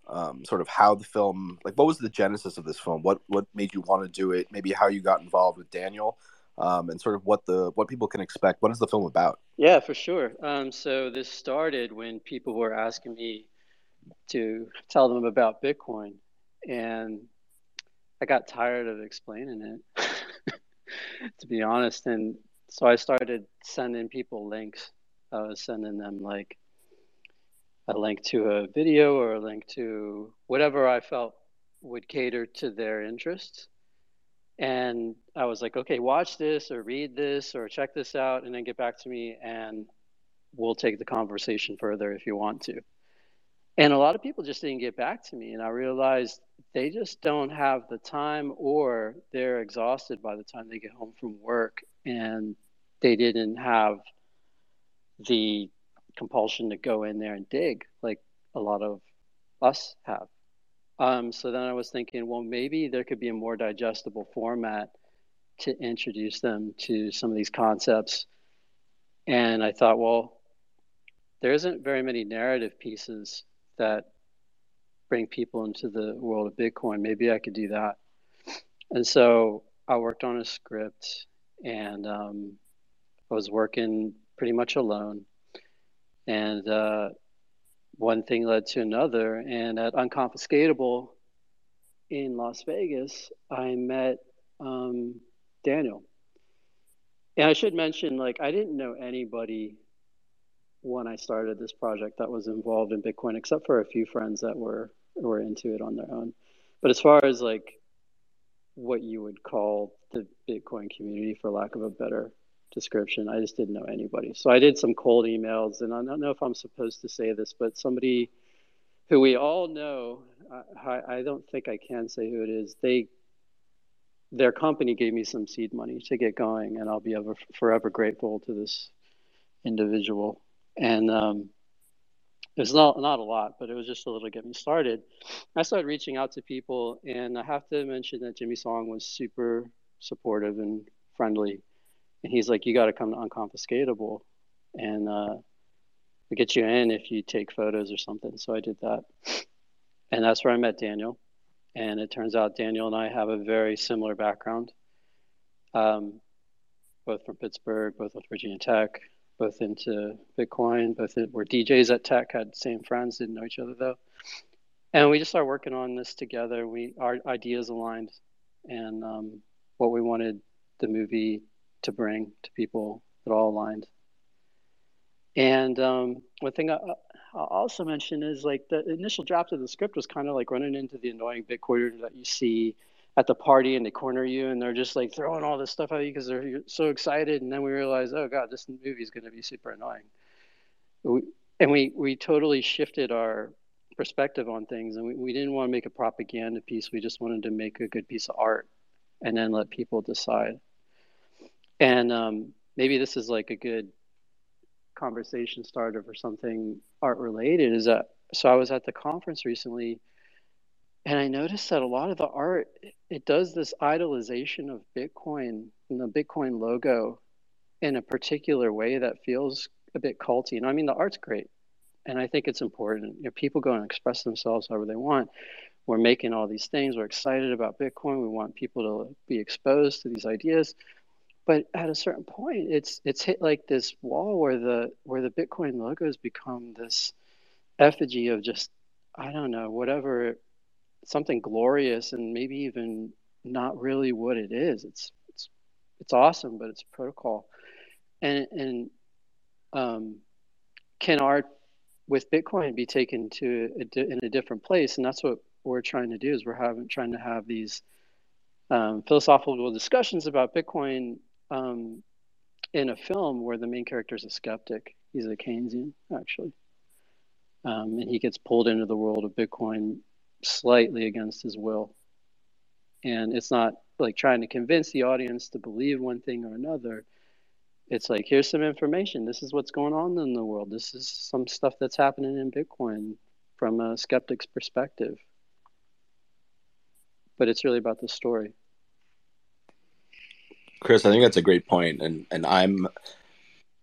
um, sort of how the film, like what was the genesis of this film? What what made you want to do it? Maybe how you got involved with Daniel, um, and sort of what the what people can expect. What is the film about? Yeah, for sure. Um, so this started when people were asking me to tell them about Bitcoin, and I got tired of explaining it, to be honest. And so I started sending people links. I was sending them like a link to a video or a link to whatever I felt would cater to their interests. And I was like, okay, watch this or read this or check this out and then get back to me and we'll take the conversation further if you want to. And a lot of people just didn't get back to me. And I realized they just don't have the time or they're exhausted by the time they get home from work and they didn't have the compulsion to go in there and dig like a lot of us have. Um, so then I was thinking, well, maybe there could be a more digestible format to introduce them to some of these concepts. And I thought, well, there isn't very many narrative pieces that bring people into the world of Bitcoin. Maybe I could do that. And so I worked on a script and um, I was working pretty much alone. And uh, one thing led to another. And at Unconfiscatable in Las Vegas, I met um, Daniel. And I should mention, like, I didn't know anybody when I started this project that was involved in Bitcoin, except for a few friends that were were into it on their own. But as far as like what you would call the Bitcoin community, for lack of a better description, I just didn't know anybody. So I did some cold emails, and I don't know if I'm supposed to say this, but somebody who we all know I, I don't think I can say who it is. They their company gave me some seed money to get going, and I'll be ever forever grateful to this individual. And um, it's not not a lot, but it was just a little to get me started. I started reaching out to people, and I have to mention that Jimmy Song was super supportive and friendly. And he's like, "You got to come to Unconfiscatable, and uh, we get you in if you take photos or something." So I did that, and that's where I met Daniel. And it turns out Daniel and I have a very similar background, um, both from Pittsburgh, both with Virginia Tech, both into Bitcoin, both in, were DJs at Tech, had same friends, didn't know each other though. And we just started working on this together. We our ideas aligned, and um, what we wanted the movie to bring to people, that all aligned. And um, one thing I, I'll also mention is like the initial draft of the script was kind of like running into the annoying Bitcoiner that you see at the party and they corner you and they're just like throwing all this stuff at you because they're so excited. And then we realize, oh God, this movie is going to be super annoying. And we, we totally shifted our perspective on things and we, we didn't want to make a propaganda piece. We just wanted to make a good piece of art and then let people decide. And um, maybe this is like a good conversation starter for something art related is that so I was at the conference recently and I noticed that a lot of the art it does this idolization of Bitcoin and the Bitcoin logo in a particular way that feels a bit culty. And I mean the art's great. And I think it's important. You know, people go and express themselves however they want. We're making all these things. We're excited about Bitcoin. We want people to be exposed to these ideas but at a certain point it's it's hit like this wall where the where the bitcoin logos become this effigy of just i don't know whatever something glorious and maybe even not really what it is. It's it's it's awesome but it's a protocol. And and um, can art with bitcoin be taken to a, in a different place? And that's what we're trying to do is we're having trying to have these um, philosophical discussions about bitcoin um, in a film where the main character is a skeptic. He's a Keynesian, actually. Um, and he gets pulled into the world of Bitcoin slightly against his will. And it's not like trying to convince the audience to believe one thing or another. It's like, here's some information. This is what's going on in the world. This is some stuff that's happening in Bitcoin from a skeptic's perspective. But it's really about the story. Chris, I think that's a great point, and and I'm,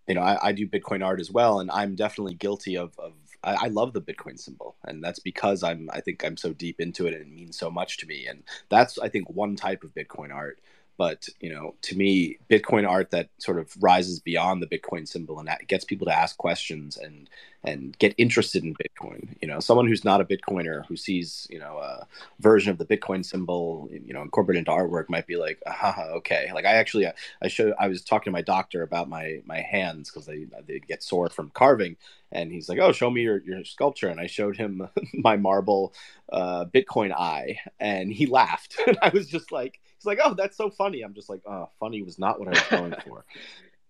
you know, I, I do Bitcoin art as well, and I'm definitely guilty of of I, I, love the Bitcoin symbol, and that's because I'm I think I'm so deep into it and it means so much to me, and that's I think one type of Bitcoin art but you know to me bitcoin art that sort of rises beyond the bitcoin symbol and gets people to ask questions and and get interested in bitcoin. You know someone who's not a bitcoiner who sees you know a version of the bitcoin symbol you know incorporated into artwork might be like ah, okay. Like i actually i showed i was talking to my doctor about my my hands because they they get sore from carving and he's like oh show me your, your sculpture. And i showed him my marble uh, bitcoin eye and he laughed. And i was just like he's like, "Oh, that's so funny." I'm just like, "Oh, funny was not what I was going for."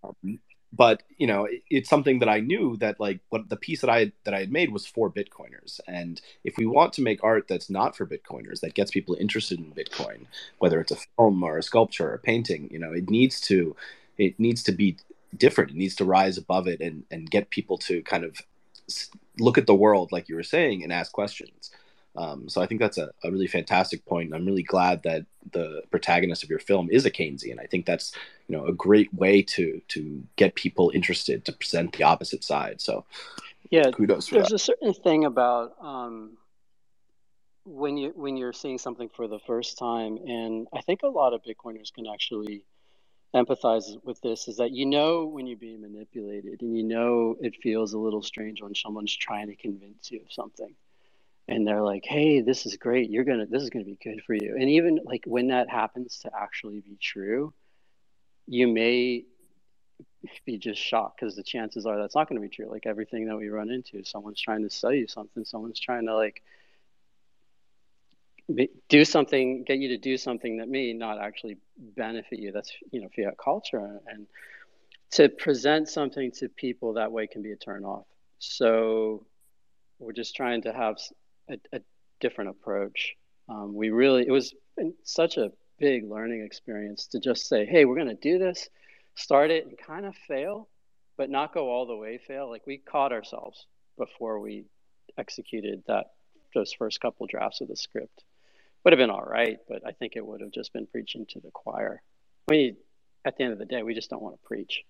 Um, but you know, it, it's something that I knew that like what the piece that I that I had made was for Bitcoiners, and if we want to make art that's not for Bitcoiners, that gets people interested in Bitcoin, whether it's a film or a sculpture or a painting, you know, it needs to it needs to be different. It needs to rise above it and and get people to kind of look at the world like you were saying and ask questions. Um, so I think that's a, a really fantastic point. I'm really glad that the protagonist of your film is a Keynesian. I think that's you know a great way to to get people interested to present the opposite side. So yeah, kudos. there's that. a certain thing about um, when you when you're seeing something for the first time, and I think a lot of Bitcoiners can actually empathize with this is that you know when you're being manipulated and you know it feels a little strange when someone's trying to convince you of something and they're like hey this is great. You're gonna this is gonna be good for you. And even like when that happens to actually be true you may be just shocked because the chances are that's not going to be true. Like everything that we run into someone's trying to sell you something someone's trying to like do something get you to do something that may not actually benefit you. That's you know fiat culture and to present something to people that way can be a turn off. So we're just trying to have a, a different approach. Um, we really, it was such a big learning experience to just say, hey, we're going to do this, start it and kind of fail, but not go all the way fail. Like we caught ourselves before we executed that those first couple drafts of the script. Would have been all right, but I think it would have just been preaching to the choir. We, at the end of the day, we just don't want to preach.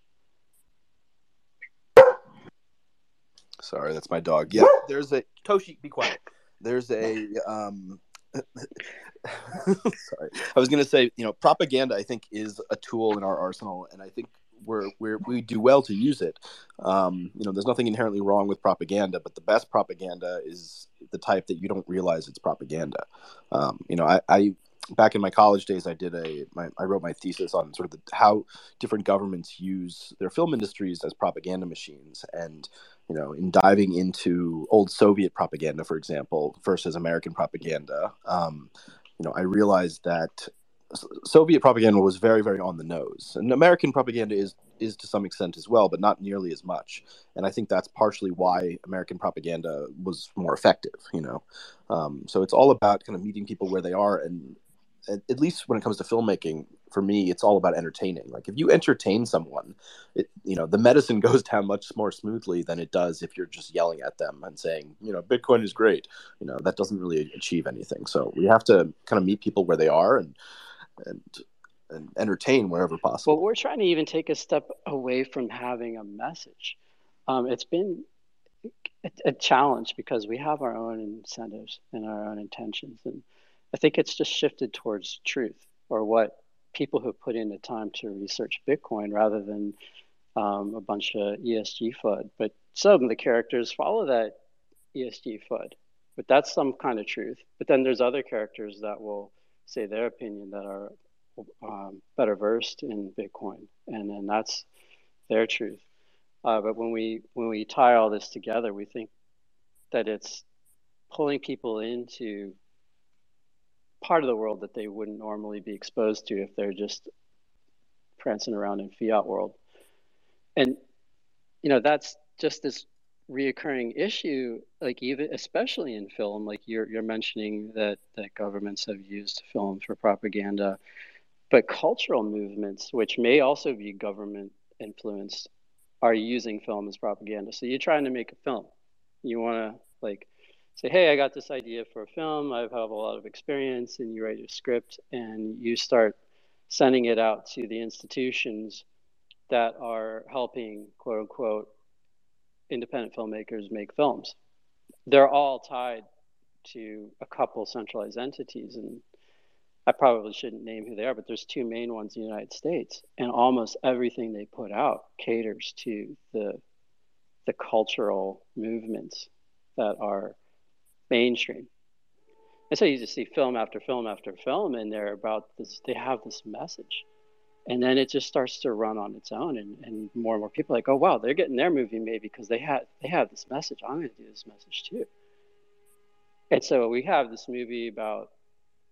Sorry, that's my dog. Yeah, there's a Toshi. Be quiet. There's a um. sorry, I was gonna say you know propaganda. I think is a tool in our arsenal, and I think we're, we're we do well to use it. Um, you know, there's nothing inherently wrong with propaganda, but the best propaganda is the type that you don't realize it's propaganda. Um, you know, I, I back in my college days, I did a my, I wrote my thesis on sort of the, how different governments use their film industries as propaganda machines, and you know, in diving into old Soviet propaganda, for example, versus American propaganda, um, you know, I realized that Soviet propaganda was very, very on the nose, and American propaganda is is to some extent as well, but not nearly as much. And I think that's partially why American propaganda was more effective. You know, um, so it's all about kind of meeting people where they are, and at, at, least when it comes to filmmaking, for me, it's all about entertaining. Like if you entertain someone, it you know the medicine goes down much more smoothly than it does if you're just yelling at them and saying, you know, Bitcoin is great. You know, that doesn't really achieve anything. So we have to kind of meet people where they are and and and entertain wherever possible. Well, we're trying to even take a step away from having a message. Um, it's been a, a, challenge because we have our own incentives and our own intentions, and I think it's just shifted towards truth or what people who put in the time to research Bitcoin rather than um, a bunch of ESG FUD. But some of the characters follow that ESG FUD, but that's some kind of truth. But then there's other characters that will say their opinion that are um, better versed in Bitcoin, and then that's their truth. Uh, but when we when we tie all this together, we think that it's pulling people into part of the world that they wouldn't normally be exposed to if they're just prancing around in fiat world. And you know that's just this reoccurring issue, like even especially in film, like you're you're mentioning that that governments have used film for propaganda, but cultural movements, which may also be government influenced, are using film as propaganda. So you're trying to make a film, you want to like say, hey, I got this idea for a film. I have a lot of experience, and you write a script, and you start sending it out to the institutions that are helping quote unquote independent filmmakers make films. They're all tied to a couple centralized entities, and I probably shouldn't name who they are, but there's two main ones in the United States, and almost everything they put out caters to the the cultural movements that are mainstream. And so you just see film after film after film, and they're about this. They have this message, and then it just starts to run on its own and, and more and more people like oh wow they're getting their movie made because they had they have this message i'm going to do this message too and so we have this movie about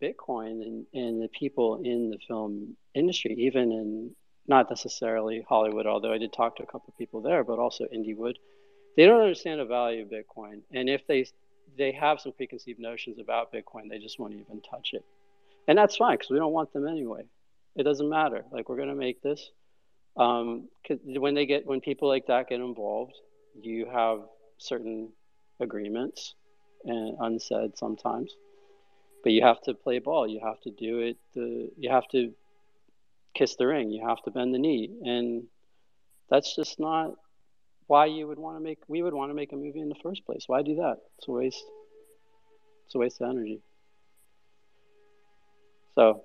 bitcoin and, and the people in the film industry even in not necessarily hollywood although i did talk to a couple of people there but also indiewood they don't understand the value of bitcoin and if they they have some preconceived notions about bitcoin they just won't even touch it and that's fine because we don't want them anyway it doesn't matter. Like we're going to make this. Um, when they get when people like that get involved, you have certain agreements and unsaid sometimes, but you have to play ball. You have to do it. The, you have to kiss the ring. You have to bend the knee, and that's just not why you would want to make. We would want to make a movie in the first place. Why do that? It's a waste. It's a waste of energy. So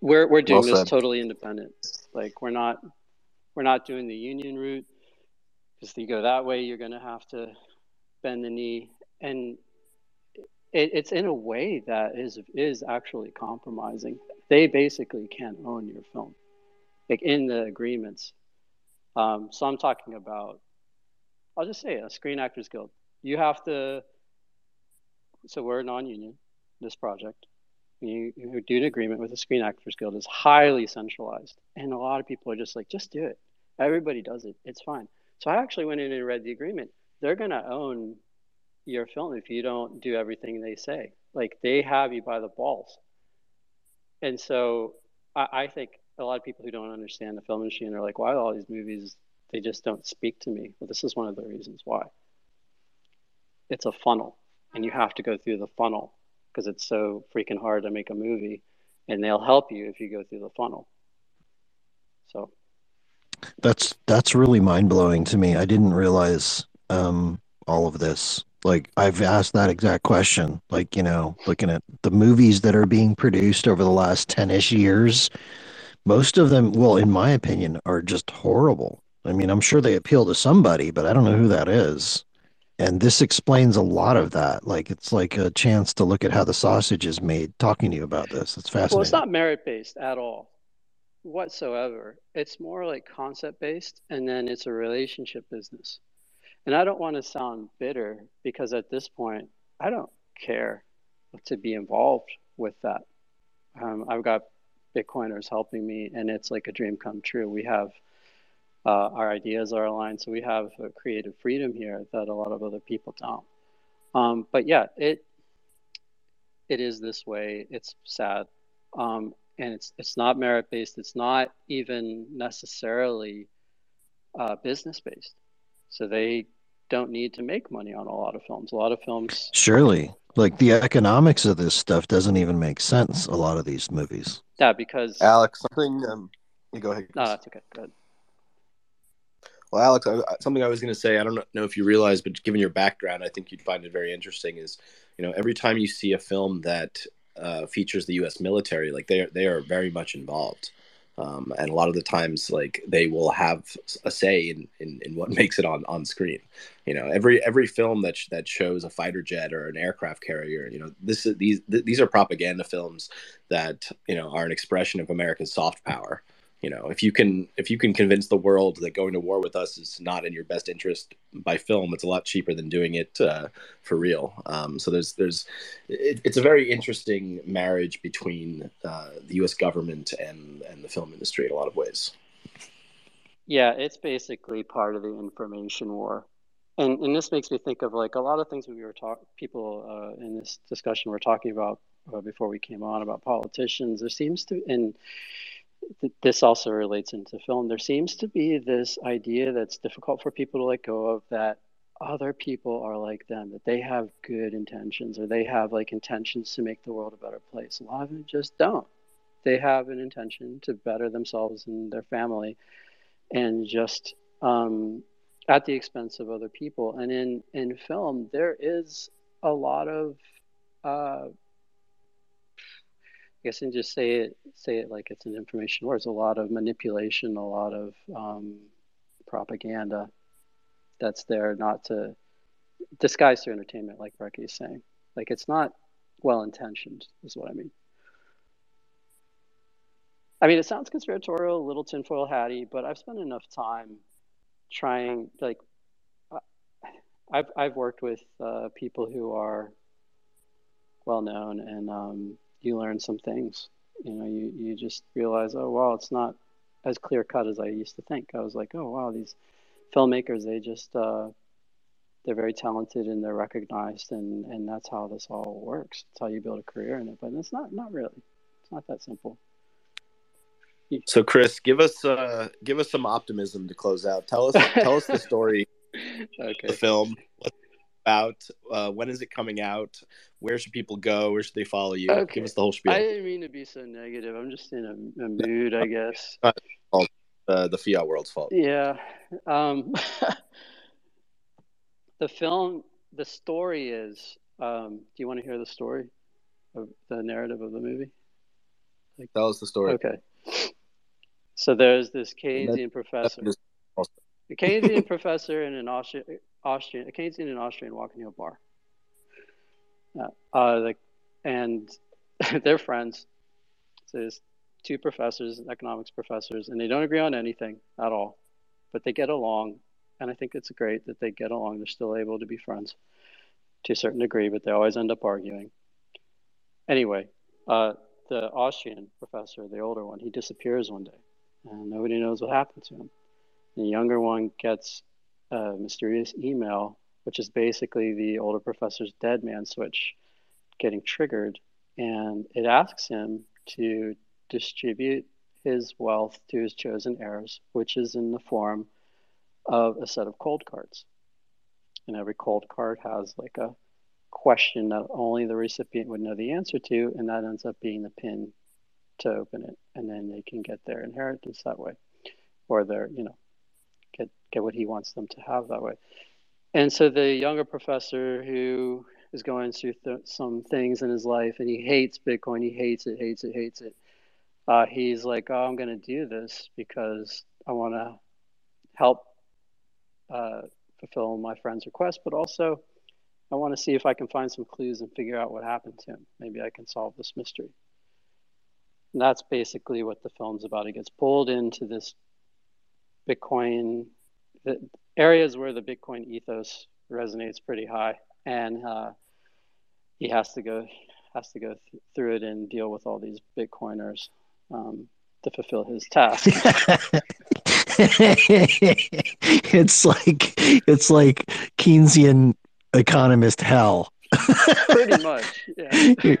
we're we're doing well this totally independent. Like we're not we're not doing the union route because if you go that way, you're going to have to bend the knee, and it, it's in a way that is is actually compromising. They basically can't own your film, like in the agreements. Um, so I'm talking about, I'll just say a Screen Actors Guild. You have to. So we're non-union. This project you, you do an agreement with the Screen Actors Guild is highly centralized, and a lot of people are just like, just do it. Everybody does it. It's fine. So I actually went in and read the agreement. They're going to own your film if you don't do everything they say. Like they have you by the balls. And so I, I think a lot of people who don't understand the film industry and are like, why are all these movies they just don't speak to me? Well, this is one of the reasons why. It's a funnel, and you have to go through the funnel because it's so freaking hard to make a movie, and they'll help you if you go through the funnel. So that's that's really mind blowing to me. I didn't realize um, all of this. Like I've asked that exact question. Like you know, looking at the movies that are being produced over the last ten ish years, most of them, well, in my opinion, are just horrible. I mean, I'm sure they appeal to somebody, but I don't know who that is. And this explains a lot of that. Like it's like a chance to look at how the sausage is made. Talking to you about this, it's fascinating. Well, it's not merit based at all, whatsoever. It's more like concept based, and then it's a relationship business. And I don't want to sound bitter because at this point, I don't care to be involved with that. Um, I've got Bitcoiners helping me, and it's like a dream come true. We have uh, our ideas are aligned, so we have a creative freedom here that a lot of other people don't. Um, but yeah, it it is this way. It's sad, um, and it's it's not merit based. It's not even necessarily uh, business based. So they don't need to make money on a lot of films. A lot of films. Surely, like the economics of this stuff doesn't even make sense. A lot of these movies. Yeah, because Alex, something. Um, you go ahead. No, that's okay. Good. Well, Alex, I, something I was going to say. I don't know if you realize, but given your background, I think you'd find it very interesting. Is you know every time you see a film that uh, features the U.S. military, like they are they are very much involved. Um, and a lot of the times like they will have a say in, in, in what makes it on, on screen. You know every every film that sh- that shows a fighter jet or an aircraft carrier you know this is these th- these are propaganda films that you know are an expression of america's soft power you know if you can if you can convince the world that going to war with us is not in your best interest by film it's a lot cheaper than doing it uh, for real. Um, so there's there's it, it's a very interesting marriage between uh, the us government and and the film industry in a lot of ways. Yeah it's basically part of the information war. And and this makes me think of like a lot of things we were talking people uh, in this discussion were talking about uh, before we came on about politicians. There seems to and this also relates into film. There seems to be this idea that's difficult for people to let go of that other people are like them, that they have good intentions or they have like intentions to make the world a better place. A lot of them just don't. They have an intention to better themselves and their family and just um, at the expense of other people. And in, in film, there is a lot of uh, guess and just say it say it like it's an information war. It's a lot of manipulation, a lot of um, propaganda that's there not to disguise their entertainment, like Brekkie is saying. Like it's not well intentioned, is what I mean. I mean, it sounds conspiratorial, a little tinfoil hatty, but I've spent enough time trying. Like, I've I've worked with uh, people who are well known and um, you learn some things. You know, you, you just realize, oh, wow, it's not as clear cut as I used to think. I was like, oh, wow, these filmmakers, they just, uh, they're very talented and they're recognized and, and that's how this all works. It's how you build a career in it. But it's not, not really. It's not that simple. So Chris, give us uh, give us some optimism to close out. Tell us tell us the story, okay. the film, about? Uh, when is it coming out? Where should people go? Where should they follow you? Okay. Give us the whole spiel. I didn't mean to be so negative. I'm just in a, a mood, I guess. Uh, the fiat world's fault. Yeah. Um, the film, the story is. Um, do you want to hear the story of the narrative of the movie? Like, Tell us the story. Okay. So there's this Keynesian professor. A Keynesian professor and an Austrian, Austrian, a Keynesian and Austrian walking to a bar. Uh, uh, the, and they're friends. So there's two professors, economics professors, and they don't agree on anything at all, but they get along. And I think it's great that they get along. They're still able to be friends to a certain degree, but they always end up arguing. Anyway, uh, the Austrian professor, the older one, he disappears one day, and nobody knows what happened to him. The younger one gets a mysterious email which is basically the older professor's dead man switch getting triggered. And it asks him to distribute his wealth to his chosen heirs, which is in the form of a set of cold cards. And every cold card has like a question that only the recipient would know the answer to, and that ends up being the pin to open it. And then they can get their inheritance that way, or their, you know, get, get what he wants them to have that way. And so the younger professor who is going through th- some things in his life and he hates Bitcoin, he hates it, hates it, hates it. Uh, he's like, oh, I'm going to do this because I want to help uh, fulfill my friend's request, but also I want to see if I can find some clues and figure out what happened to him. Maybe I can solve this mystery. And that's basically what the film's about. He gets pulled into this Bitcoin the areas where the Bitcoin ethos resonates pretty high, and uh, he has to go has to go th- through it and deal with all these Bitcoiners um, to fulfill his task. it's like it's like Keynesian economist hell. pretty much, yeah.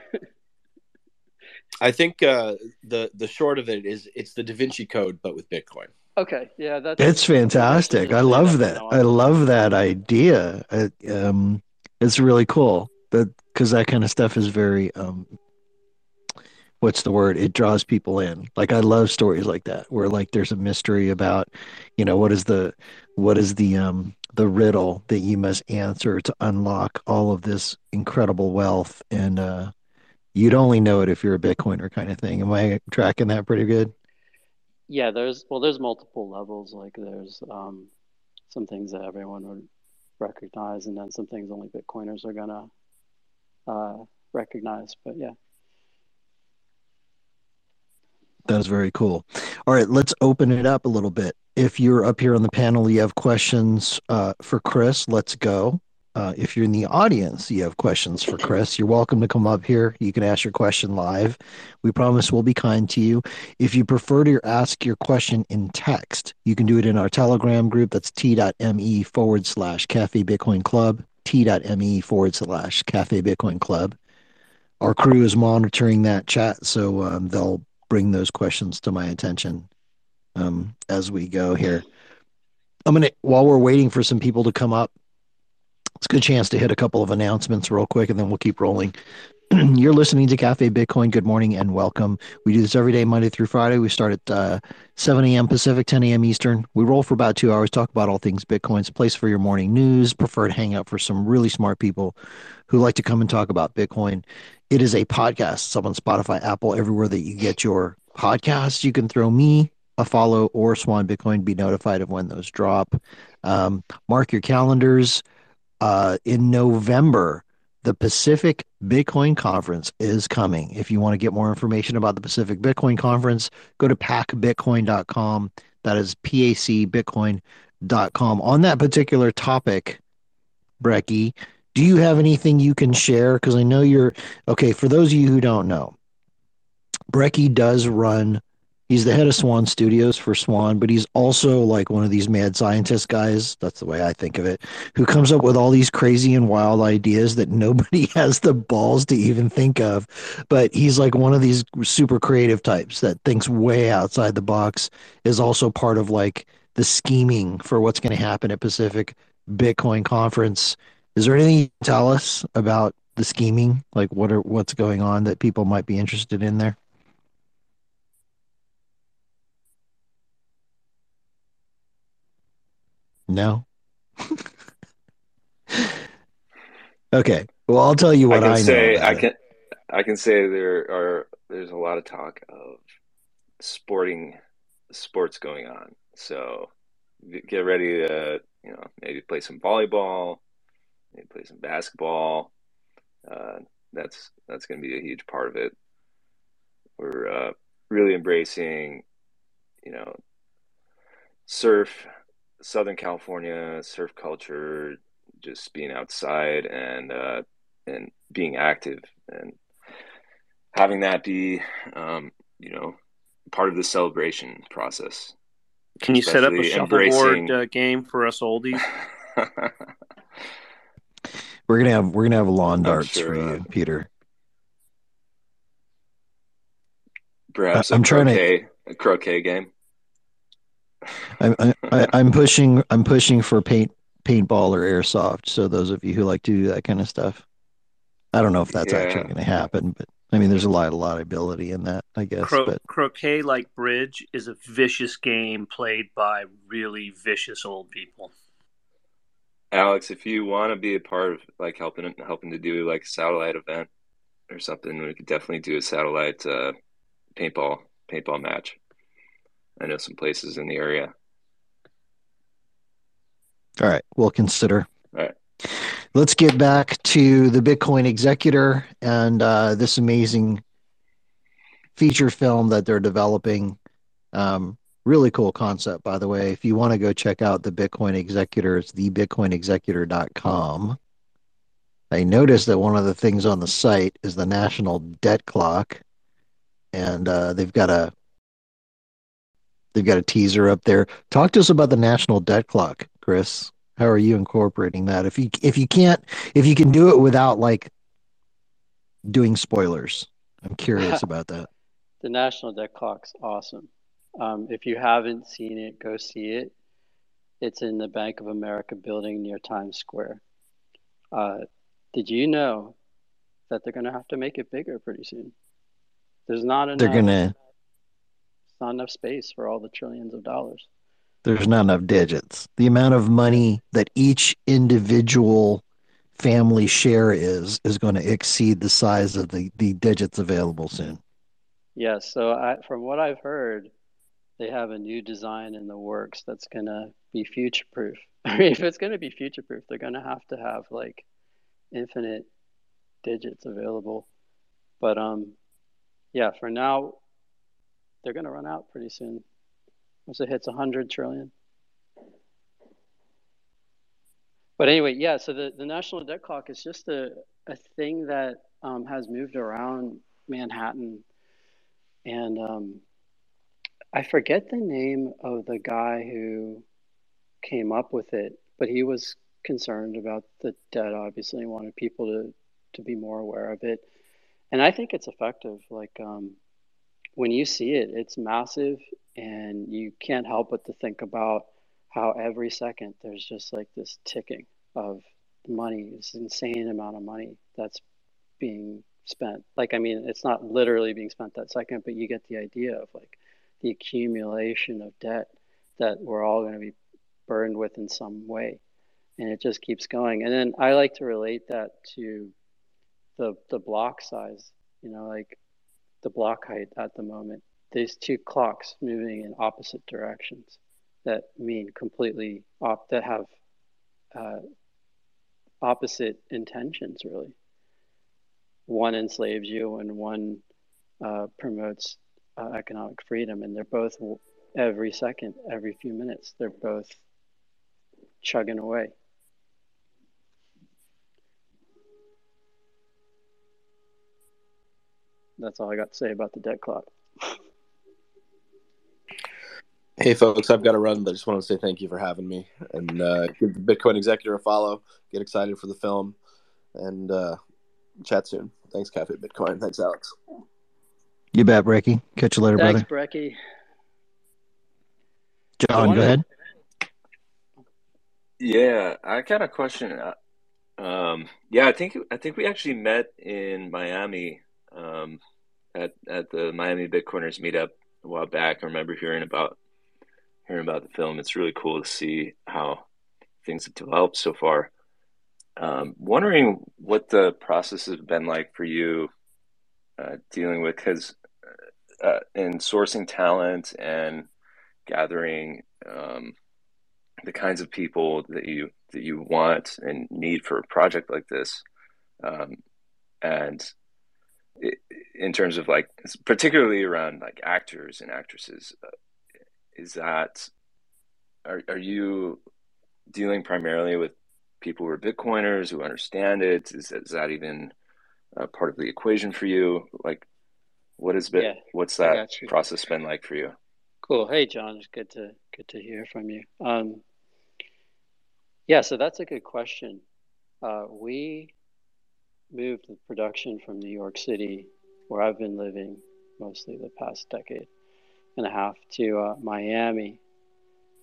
I think uh, the the short of it is it's the Da Vinci Code, but with Bitcoin. Okay, yeah, that's It's fantastic. I love that. I love that idea. It, um, it's really cool. That because that kind of stuff is very um, what's the word? It draws people in. Like I love stories like that where like there's a mystery about, you know, what is the what is the um the riddle that you must answer to unlock all of this incredible wealth and uh you'd only know it if you're a bitcoiner kind of thing am i tracking that pretty good yeah there's well there's multiple levels. Like there's um, some things that everyone would recognize and then some things only bitcoiners are gonna uh, recognize but yeah. That is very cool. All right let's open it up a little bit. If you're up here on the panel you have questions uh, for chris let's go uh, if you're in the audience, you have questions for Chris, you're welcome to come up here. You can ask your question live. We promise we'll be kind to you. If you prefer to ask your question in text, you can do it in our Telegram group. That's t.me forward slash Cafe Bitcoin Club, t.me forward slash Cafe Bitcoin Club. Our crew is monitoring that chat, so um, they'll bring those questions to my attention um, as we go here. I'm gonna while we're waiting for some people to come up it's a good chance to hit a couple of announcements real quick and then we'll keep rolling. You're listening to Cafe Bitcoin. Good morning and welcome. We do this every day, Monday through Friday. We start at uh, 7 a.m. Pacific, 10 a.m. Eastern. We roll for about two hours, talk about all things Bitcoin. It's a place for your morning news, preferred hangout for some really smart people who like to come and talk about Bitcoin. It is a podcast. It's up on Spotify, Apple, everywhere that you get your podcasts. You can throw me a follow or Swan Bitcoin, be notified of when those drop. Um, mark your calendars uh, in November, the Pacific Bitcoin Conference is coming. If you want to get more information about the Pacific Bitcoin Conference, go to pacbitcoin.com. That is pacbitcoin.com. On that particular topic, Brekkie, do you have anything you can share? Because I know you're okay. For those of you who don't know, Brekkie does run he's the head of Swan Studios for Swan, but he's also like one of these mad scientist guys. That's the way I think of it, who comes up with all these crazy and wild ideas that nobody has the balls to even think of. But he's like one of these super creative types that thinks way outside the box, is also part of like the scheming for what's going to happen at Pacific Bitcoin Conference. Is there anything you can tell us about the scheming? Like what are what's going on that people might be interested in there? No. okay. Well, I'll tell you what I can I, say. know. I can. I can say there are. There's a lot of talk of sporting sports going on. So get ready to you know maybe play some volleyball, maybe play some basketball. Uh, that's that's going to be a huge part of it. We're uh, really embracing, you know, surf Southern California surf culture, just being outside and uh, and being active and having that be, um, you know, part of the celebration process. Can you set up a shuffleboard embracing- uh, game for us oldies? We're gonna have we're gonna have lawn darts sure, for uh, you, Peter. Perhaps I'm a trying to- croquet, a croquet game. I'm I, I, I'm pushing I'm pushing for paint paintball or airsoft. So those of you who like to do that kind of stuff, I don't know if that's actually going to happen, but I mean, there's a lot of liability in that, I guess. Cro- but croquet, like bridge, is a vicious game played by really vicious old people. Alex, if you want to be a part of like helping helping to do like a satellite event or something, we could definitely do a satellite uh, paintball paintball match. I know some places in the area. all right, we'll consider. All right. Let's get back to the Bitcoin Executor and uh, this amazing feature film that they're developing. Um, really cool concept, by the way. If you want to go check out the Bitcoin Executor, it's thebitcoinexecutor.com. I noticed that one of the things on the site is the national debt clock, and uh, they've got a they've got a teaser up there. Talk to us about the national debt clock, Chris. How are you incorporating that? If you if you can't if you can do it without like doing spoilers, I'm curious about that. The National Debt Clock's awesome. Um, if you haven't seen it, go see it. It's in the Bank of America building near Times Square. Uh, did you know that they're going to have to make it bigger pretty soon? There's not enough. They're gonna It's not enough space for all the trillions of dollars. there's not enough digits. The amount of money that each individual family share is is going to exceed the size of the the digits available soon. Yes. So I, from what I've heard, they have a new design in the works that's going to be future proof. I mean, if it's going to be future proof, they're going to have to have like infinite digits available. But um, yeah, for now, they're going to run out pretty soon. Once it hits 100 trillion. But anyway, yeah, so the, the national debt clock is just a, a thing that um, has moved around Manhattan. And um, I forget the name of the guy who came up with it, but he was concerned about the debt, obviously, and wanted people to, to be more aware of it. And I think it's effective. Like um, when you see it, it's massive, and you can't help but to think about how every second there's just like this ticking of money, this insane amount of money that's being spent. Like, I mean, it's not literally being spent that second, but you get the idea of like the accumulation of debt that we're all going to be burdened with in some way. And it just keeps going. And then I like to relate that to the the block size, you know, like the block height at the moment. These two clocks moving in opposite directions that mean completely op that have uh, opposite intentions really. One enslaves you and one uh, promotes uh, economic freedom, and they're both every second, every few minutes, they're both chugging away. That's all I got to say about the debt clock. Hey, folks, I've got to run, but I just want to say thank you for having me and uh, give the Bitcoin Executor a follow. Get excited for the film and uh, chat soon. Thanks, Cafe Bitcoin. Thanks, Alex. You bet, Brekkie. Catch you later, Thanks, brother. Brekkie. John, wonder- go ahead. Yeah, I got a question. Uh, Um, yeah, I think I think we actually met in Miami um, at at the Miami Bitcoiners meetup a while back. I remember hearing about hearing about the film. It's really cool to see how things have developed so far. Um, wondering what the process has been like for you uh, dealing with because uh, in sourcing talent and gathering um, the kinds of people that you that you want and need for a project like this, um, and in terms of like particularly around like actors and actresses, uh, is that are are you dealing primarily with people who are Bitcoiners who understand it? Is that, is that even uh, part of the equation for you? Like, what has been Yeah, what's that process been like for you? Cool. Hey, John. It's good to good to hear from you. Um, yeah, so that's a good question. Uh, we moved the production from New York City, where I've been living mostly the past decade and a half, to uh, Miami.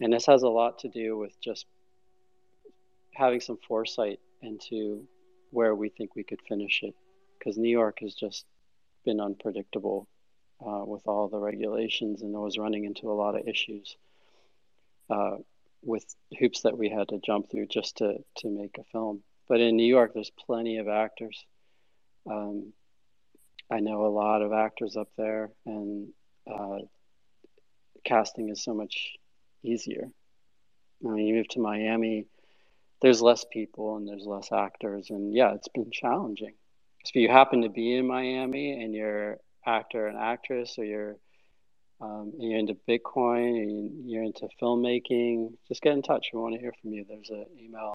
And this has a lot to do with just having some foresight into where we think we could finish it. Because New York has just been unpredictable uh, with all the regulations and I was running into a lot of issues uh, with hoops that we had to jump through just to, to make a film. But in New York, there's plenty of actors. Um, I know a lot of actors up there, and uh, casting is so much easier. I mean, you move to Miami, there's less people and there's less actors, and yeah, it's been challenging. If you happen to be in Miami and you're actor and actress, or you're um, you're into Bitcoin, or you're into filmmaking, just get in touch. We want to hear from you. There's an email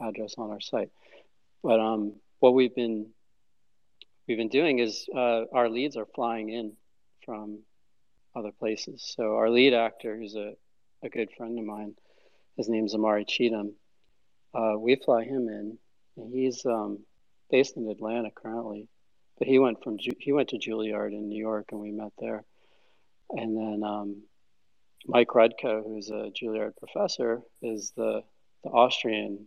address on our site. But um, what we've been we've been doing is uh, our leads are flying in from other places. So our lead actor, who's a, a good friend of mine, his name's Amari Cheatham. Uh, we fly him in, and he's um, based in Atlanta currently, but he went from he went to Juilliard in New York, and we met there. And then um, Mike Rudko, who's a Juilliard professor, is the the Austrian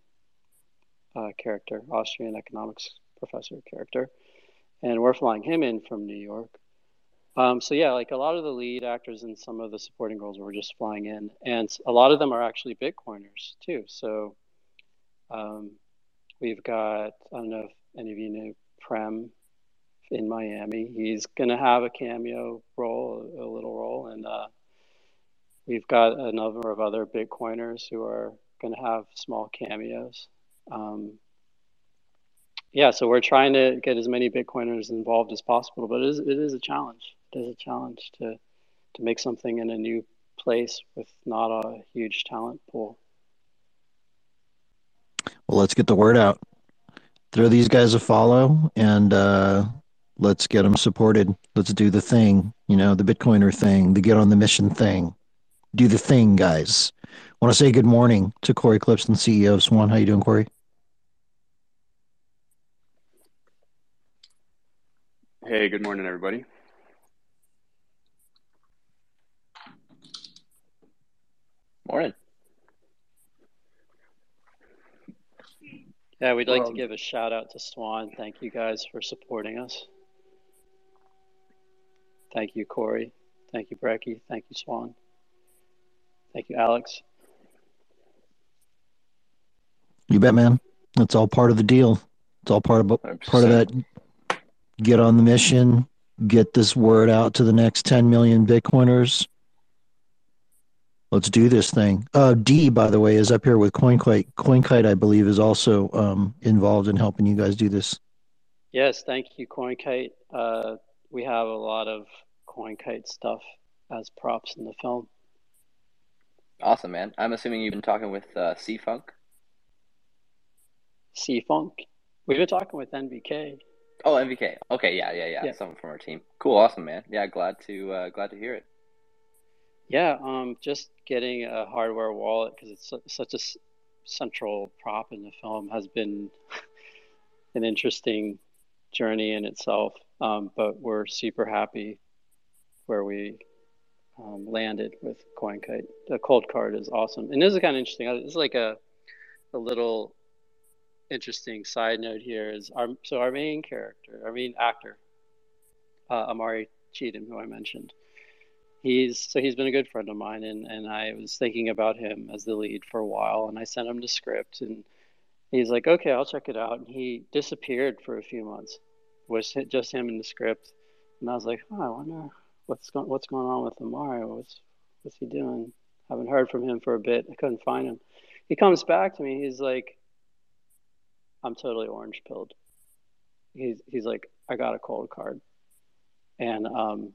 uh, character, Austrian economics professor character, and we're flying him in from New York. Um, so yeah, like a lot of the lead actors and some of the supporting roles were just flying in, and a lot of them are actually Bitcoiners too. So um, we've got I don't know if any of you know Prem in Miami. He's gonna have a cameo role, a, little role, and uh, we've got a number of other Bitcoiners who are gonna have small cameos. Um, yeah, so we're trying to get as many Bitcoiners involved as possible, but it is, it is a challenge. It is a challenge to to make something in a new place with not a huge talent pool. Well, let's get the word out. Throw these guys a follow, and uh, let's get them supported. Let's do the thing, you know, the Bitcoiner thing, the get on the mission thing. Do the thing, guys. I want to say good morning to Cory Klippsten, CEO of Swan. How you doing, Cory? Hey, good morning, everybody. Morning. Yeah, we'd like Well, to give a shout out to Swan. Thank you guys for supporting us. Thank you, Cory. Thank you, Brekkie. Thank you, Swan. Thank you, Alex. You bet, man. That's all part of the deal. It's all part of part of that. Get on the mission. Get this word out to the next 10 million Bitcoiners. Let's do this thing. Uh, D, by the way, is up here with CoinKite. CoinKite, I believe, is also um, involved in helping you guys do this. Yes, thank you, CoinKite. Uh, we have a lot of CoinKite stuff as props in the film. Awesome, man. I'm assuming you've been talking with uh, C Funk. C Funk. We've been talking with NVK. Oh, NVK. Okay, yeah, yeah, yeah. Yeah. Someone from our team. Cool, awesome, man. Yeah, glad to uh, glad to hear it. Yeah, um, just getting a hardware wallet because it's su- such a s- central prop in the film has been an interesting journey in itself. Um, but we're super happy where we um, landed with CoinKite. The cold card is awesome, and this is kind of interesting. Is like a a little interesting side note here is our so our main character, our main actor, uh, Amari Cheatham, who I mentioned. He's so he's been a good friend of mine, and and I was thinking about him as the lead for a while, and I sent him the script, and he's like, okay, I'll check it out, and he disappeared for a few months, was just him in the script, and I was like, oh, I wonder what's going what's going on with Amari, what's what's he doing? I Haven't heard from him for a bit. I couldn't find him. He comes back to me. He's like, I'm totally orange pilled. He's he's like, I got a cold card, and um,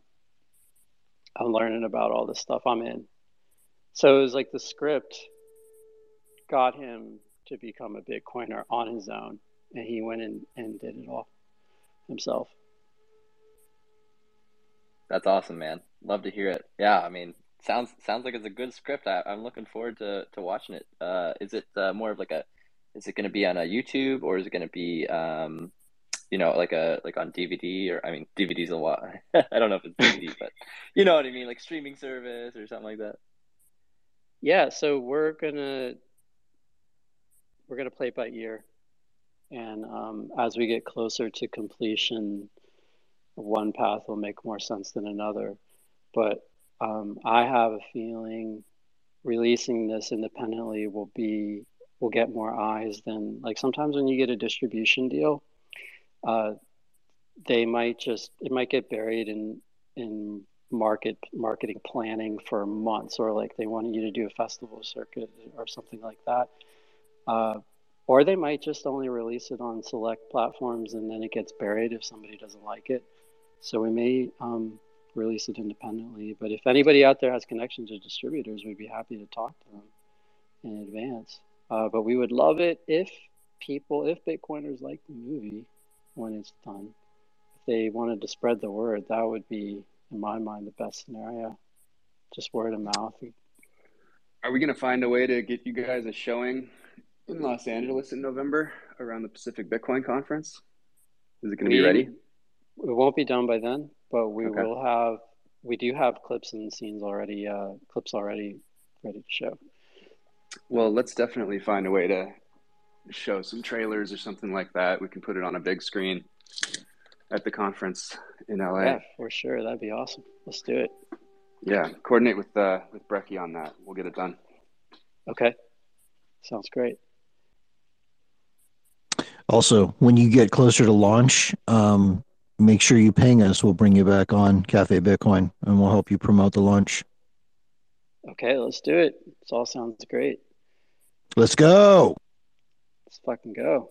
I'm learning about all this stuff I'm in. So it was like the script got him to become a Bitcoiner on his own, and he went in and did it all himself. That's awesome, man. Love to hear it. Yeah, I mean, sounds sounds like it's a good script. I, I'm looking forward to to watching it. Uh, is it uh, more of like a Is it going to be on a YouTube or is it going to be, um, you know, like a like on DVD or I mean, DVD's a lot. I don't know if it's DVD, but you know what I mean, like streaming service or something like that. Yeah, so we're gonna we're gonna play it by ear, and um, as we get closer to completion, one path will make more sense than another. But um, I have a feeling releasing this independently will be will get more eyes than like sometimes when you get a distribution deal, uh, they might just it might get buried in in market marketing planning for months or like they want you to do a festival circuit or something like that. Uh, or they might just only release it on select platforms and then it gets buried if somebody doesn't like it. So we may um, release it independently but if anybody out there has connections to distributors we'd be happy to talk to them in advance uh, but we would love it if people if bitcoiners like the movie when it's done if they wanted to spread the word that would be in my mind, the best scenario. Just word of mouth. Are we going to find a way to get you guys a showing in Los Angeles in November around the Pacific Bitcoin Conference? Is it going to be ready? It won't be done by then, but we Okay. will have. We do have clips and scenes already. Uh, clips already ready to show. Well, let's definitely find a way to show some trailers or something like that. We can put it on a big screen at the conference in LA. Yeah, for sure. That'd be awesome. Let's do it. Yeah, coordinate with uh, with Brekkie on that. We'll get it done. Okay. Sounds great. Also, when you get closer to launch, um, make sure you ping us. We'll bring you back on Cafe Bitcoin and we'll help you promote the launch. Okay, let's do it. This all sounds great. Let's go. Let's fucking go.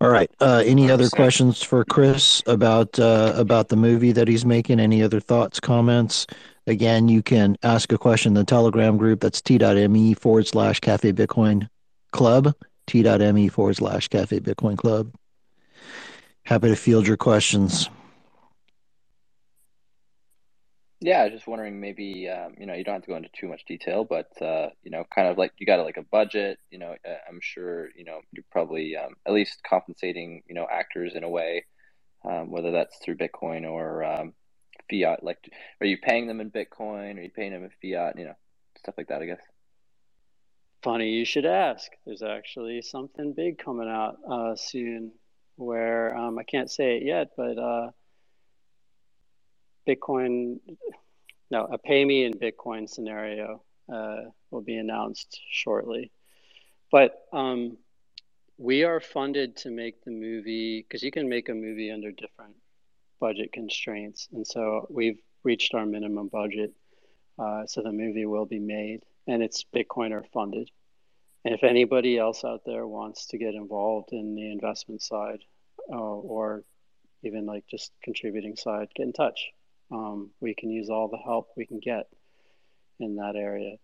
All right. Uh, any other questions for Chris about uh, about the movie that he's making? Any other thoughts, comments? Again, you can ask a question in the Telegram group. That's t.me forward slash Cafe Bitcoin Club. T.me forward slash Cafe Bitcoin Club. Happy to field your questions. Yeah, I was just wondering maybe um, you know you don't have to go into too much detail, but uh, you know, kind of like you got like a budget. You know, uh, I'm sure you know you're probably um, at least compensating you know actors in a way, um, whether that's through Bitcoin or um, fiat. Like, are you paying them in Bitcoin? Are you paying them in fiat? You know, stuff like that. I guess. Funny you should ask. There's actually something big coming out uh, soon where um, I can't say it yet, but uh, Bitcoin, no, a pay me in Bitcoin scenario uh, will be announced shortly. But um, we are funded to make the movie because you can make a movie under different budget constraints. And so we've reached our minimum budget. Uh, so the movie will be made and it's Bitcoiner funded. And if anybody else out there wants to get involved in the investment side uh, or even like just contributing side, get in touch. Um, we can use all the help we can get in that area.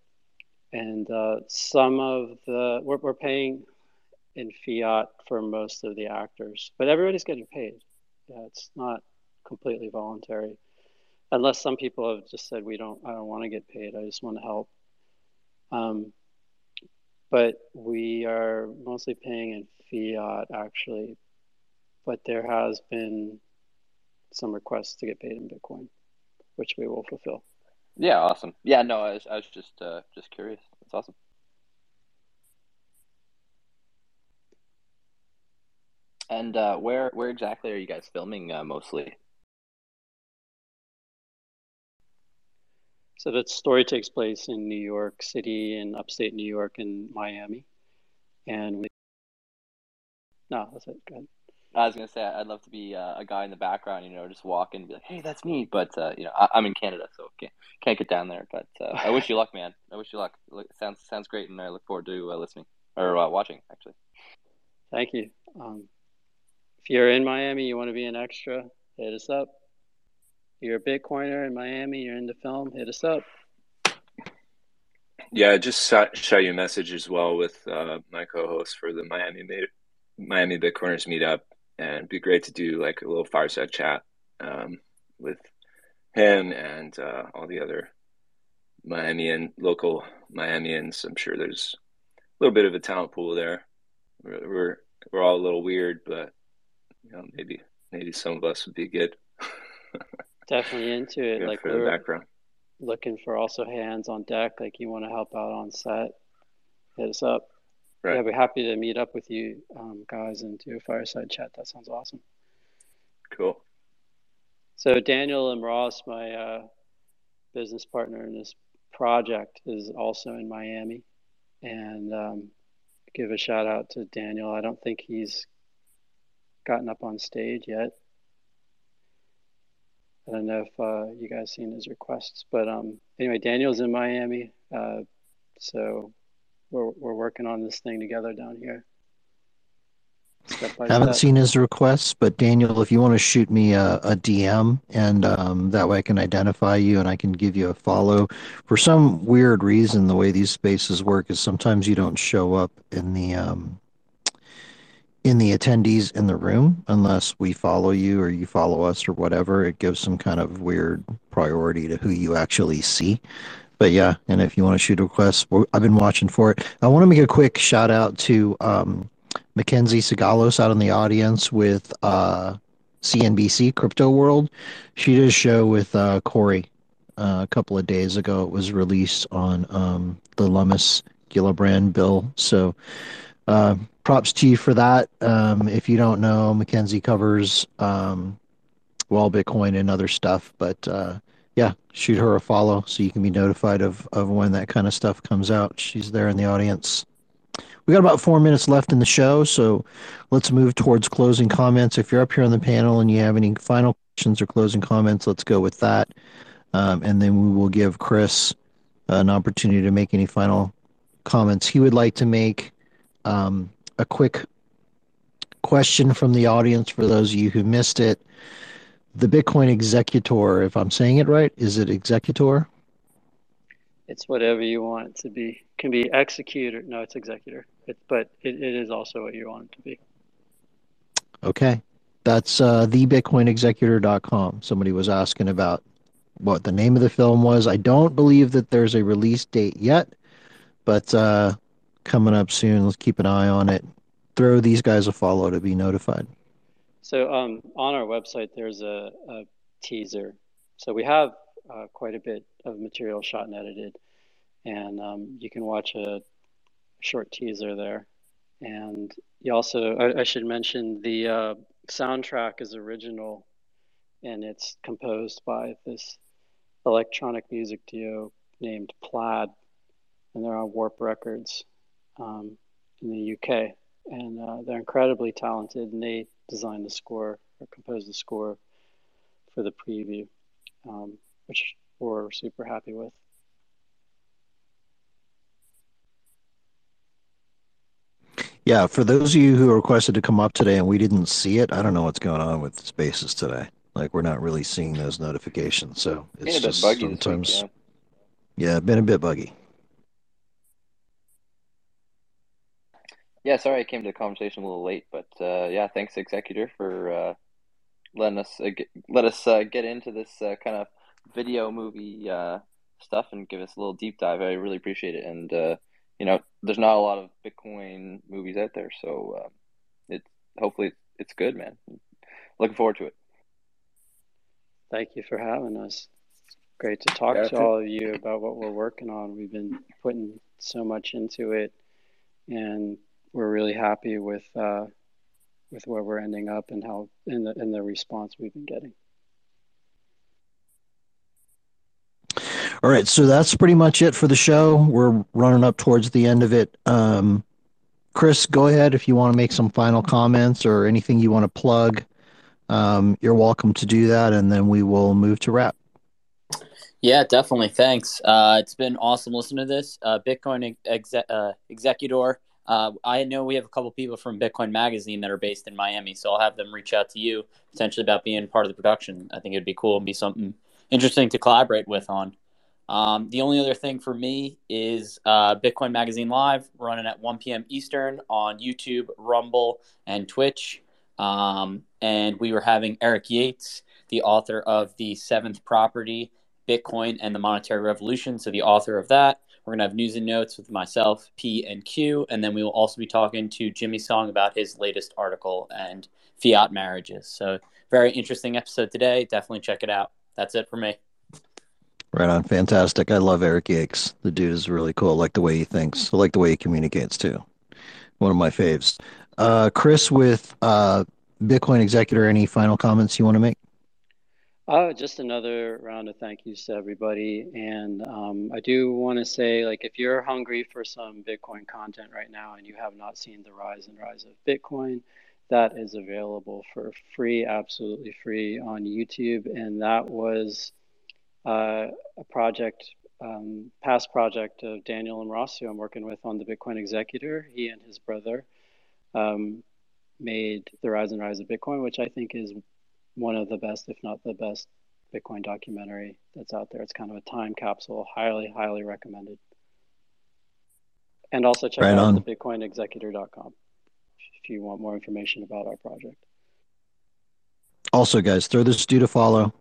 And uh, some of the, we're, we're paying in fiat for most of the actors, but everybody's getting paid. Yeah, it's not completely voluntary, unless some people have just said we don't. I don't want to get paid. I just want to help. Um, but we are mostly paying in fiat actually, but there has been some requests to get paid in Bitcoin, which we will fulfill. Yeah, awesome. Yeah, no, I was, I was just uh, just curious. That's awesome. And uh, where where exactly are you guys filming uh, mostly? So that story takes place in New York City, in upstate New York, and Miami, and we. No, that's it. Go ahead. I was gonna say I'd love to be uh, a guy in the background, you know, just walk in and be like, "Hey, that's me." But uh, you know, I, I'm in Canada, so can't can't get down there. But uh, I wish you luck, man. I wish you luck. Look, sounds sounds great, and I look forward to uh, listening or uh, watching. Actually, Thank you. Um, if you're in Miami, you want to be an extra, hit us up. You're a Bitcoiner in Miami, you're into film, hit us up. Yeah, just shot, shot you a message as well with uh, my co-host for the Miami Ma- Miami Bitcoiners meetup, and it'd be great to do like a little fireside chat um, with him and uh, all the other Miamian local Miamians. I'm sure there's a little bit of a talent pool there. We're we're, we're all a little weird, but you know maybe maybe some of us would be good. Definitely into it. Yeah, like for we're background. looking for also hands on deck. Like you want to help out on set, hit us up. Right. Yeah, we're happy to meet up with you um, guys and do a fireside chat. That sounds awesome. Cool. So Daniel Mross, my uh, business partner in this project, is also in Miami, and um, give a shout out to Daniel. I don't think he's gotten up on stage yet. I don't know if uh, you guys seen his requests, but um, anyway, Daniel's in Miami, uh, so we're we're working on this thing together down here. Haven't step. seen his requests, but Daniel, if you want to shoot me a, a DM, and um, that way I can identify you and I can give you a follow. For some weird reason, the way these spaces work is sometimes you don't show up in the um, in the attendees in the room unless we follow you or you follow us or whatever. It gives some kind of weird priority to who you actually see. But yeah, and if you want to shoot a request, I've been watching for it. I want to make a quick shout out to um, MacKenzie Sigalos out in the audience with uh, CNBC Crypto World. She did a show with uh, Cory uh, a couple of days ago. It was released on um, the Lummis Gillibrand bill. So uh, props to you for that. Um, if you don't know, Mackenzie covers um, well Bitcoin and other stuff, but uh, yeah, shoot her a follow so you can be notified of, of when that kind of stuff comes out. She's there in the audience. We got about four minutes left in the show, so let's move towards closing comments. If you're up here on the panel and you have any final questions or closing comments, let's go with that. Um, and then we will give Chris an opportunity to make any final comments he would like to make. Um, a quick question from the audience for those of you who missed it. The Bitcoin executor, if I'm saying it right, is it executor? It's whatever you want it to be. Can be executor. No, it's executor. It, but it, it is also what you want it to be. Okay. That's uh, thebitcoinexecutor.com. Somebody was asking about what the name of the film was. I don't believe that there's a release date yet, but uh, coming up soon. Let's keep an eye on it. Throw these guys a follow to be notified. So um, on our website, there's a, a teaser. So we have uh, quite a bit of material shot and edited, and um, you can watch a short teaser there. And you also, I, I should mention, the uh, soundtrack is original, and it's composed by this electronic music duo named Plaid, and they're on Warp Records um, in the UK, and uh, they're incredibly talented, and they designed the score or composed the score for the preview, um, which we're super happy with. Yeah, for those of you who requested to come up today and we didn't see it, I don't know what's going on with spaces today. Like we're not really seeing those notifications, so it's a just buggy this week, sometimes yeah. yeah, been a bit buggy. Yeah, sorry I came to the conversation a little late, but uh, yeah, thanks Executor for uh, letting us uh, get, let us uh, get into this uh, kind of video movie uh, stuff and give us a little deep dive. I really appreciate it, and uh, you know, there's not a lot of Bitcoin movies out there, so uh, it hopefully it's good, man. Looking forward to it. Thank you for having us. Great to talk Yeah, to all of you about what we're working on. We've been putting so much into it, and we're really happy with uh, with where we're ending up and how in the in the response we've been getting. All right, so that's pretty much it for the show. We're running up towards the end of it. Um, Chris, go ahead if you want to make some final comments or anything you want to plug. Um, you're welcome to do that, and then we will move to wrap. Yeah, definitely. Thanks. Uh, it's been awesome listening to this. Uh, Bitcoin exe- uh, Executor. Uh, I know we have a couple people from Bitcoin Magazine that are based in Miami, so I'll have them reach out to you potentially about being part of the production. I think it'd be cool and be something interesting to collaborate with on. Um, the only other thing for me is uh, Bitcoin Magazine Live running at 1 p.m. Eastern on YouTube, Rumble, and Twitch. Um, and we were having Eric Yakes, the author of The Seventh Property Bitcoin and the Monetary Revolution. So the author of that. We're gonna have news and notes with myself, P and Q, and then we will also be talking to Jimmy Song about his latest article and fiat marriages. So very interesting episode today. Definitely check it out. That's it for me. Right on. Fantastic. I love Eric Yakes. The dude is really cool. I like the way he thinks. I like the way he communicates too. One of my faves. Uh, Chris with uh, Bitcoin Executor, any final comments you want to make? Oh, just another round of thank yous to everybody. And um, I do want to say, like, if you're hungry for some Bitcoin content right now and you have not seen the rise and rise of Bitcoin, that is available for free, absolutely free on YouTube. And that was uh, a project, um, past project of Daniel Mross, who I'm working with on the Bitcoin Executor. He and his brother um, made The Rise and Rise of Bitcoin, which I think is one of the best, if not the best, Bitcoin documentary that's out there. It's kind of a time capsule. Highly, highly recommended. And also check right out on. the bitcoinexecutor.com if you want more information about our project. Also, guys, throw this dude a follow,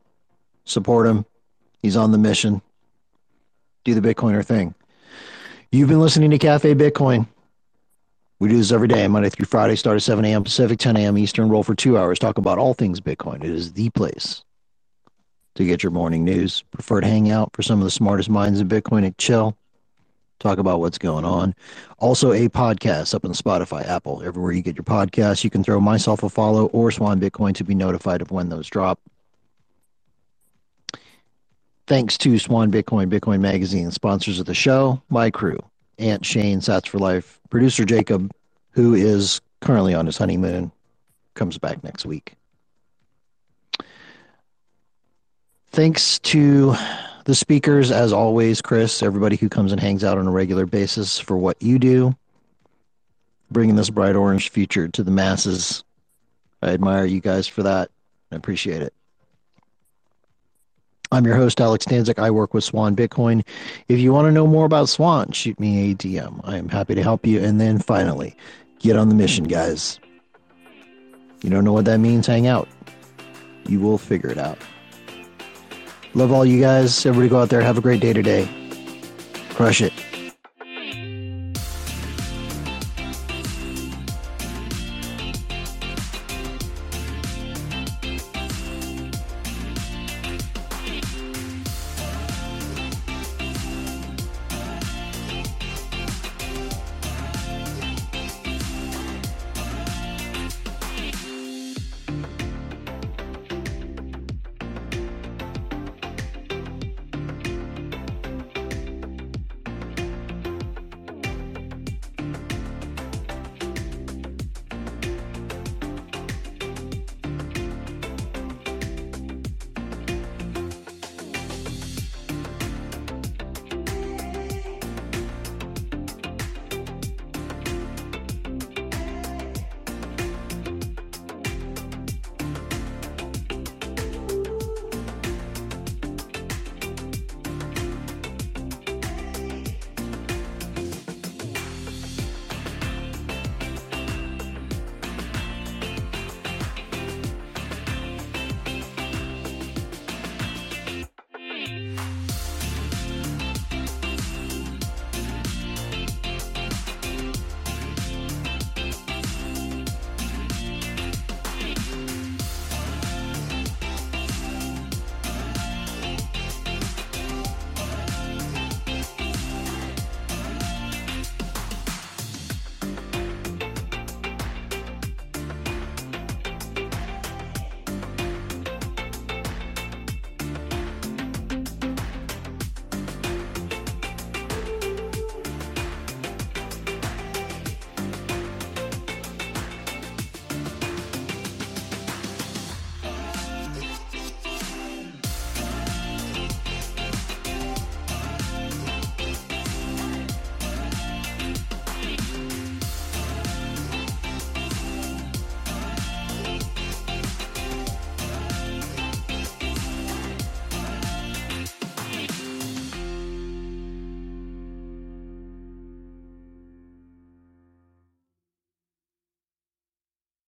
support him. He's on the mission. Do the Bitcoiner thing. You've been listening to Cafe Bitcoin. We do this every day, Monday through Friday, start at 7 a.m. Pacific, 10 a.m. Eastern, roll for two hours, talk about all things Bitcoin. It is the place to get your morning news. Preferred hangout for some of the smartest minds in Bitcoin and chill. Talk about what's going on. Also, a podcast up on Spotify, Apple, everywhere you get your podcasts. You can throw myself a follow or Swan Bitcoin to be notified of when those drop. Thanks to Swan Bitcoin, Bitcoin Magazine, sponsors of the show, my crew, Aunt Shane, Sats for Life, producer Jacob, who is currently on his honeymoon, comes back next week. Thanks to the speakers, as always, Chris, everybody who comes and hangs out on a regular basis for what you do, bringing this bright orange future to the masses. I admire you guys for that. I appreciate it. I'm your host, Alex Danzik. I work with Swan Bitcoin. If you want to know more about Swan, shoot me a DM. I am happy to help you. And then finally, get on the mission, guys. You don't know what that means? Hang out. You will figure it out. Love all you guys. Everybody go out there. Have a great day today. Crush it.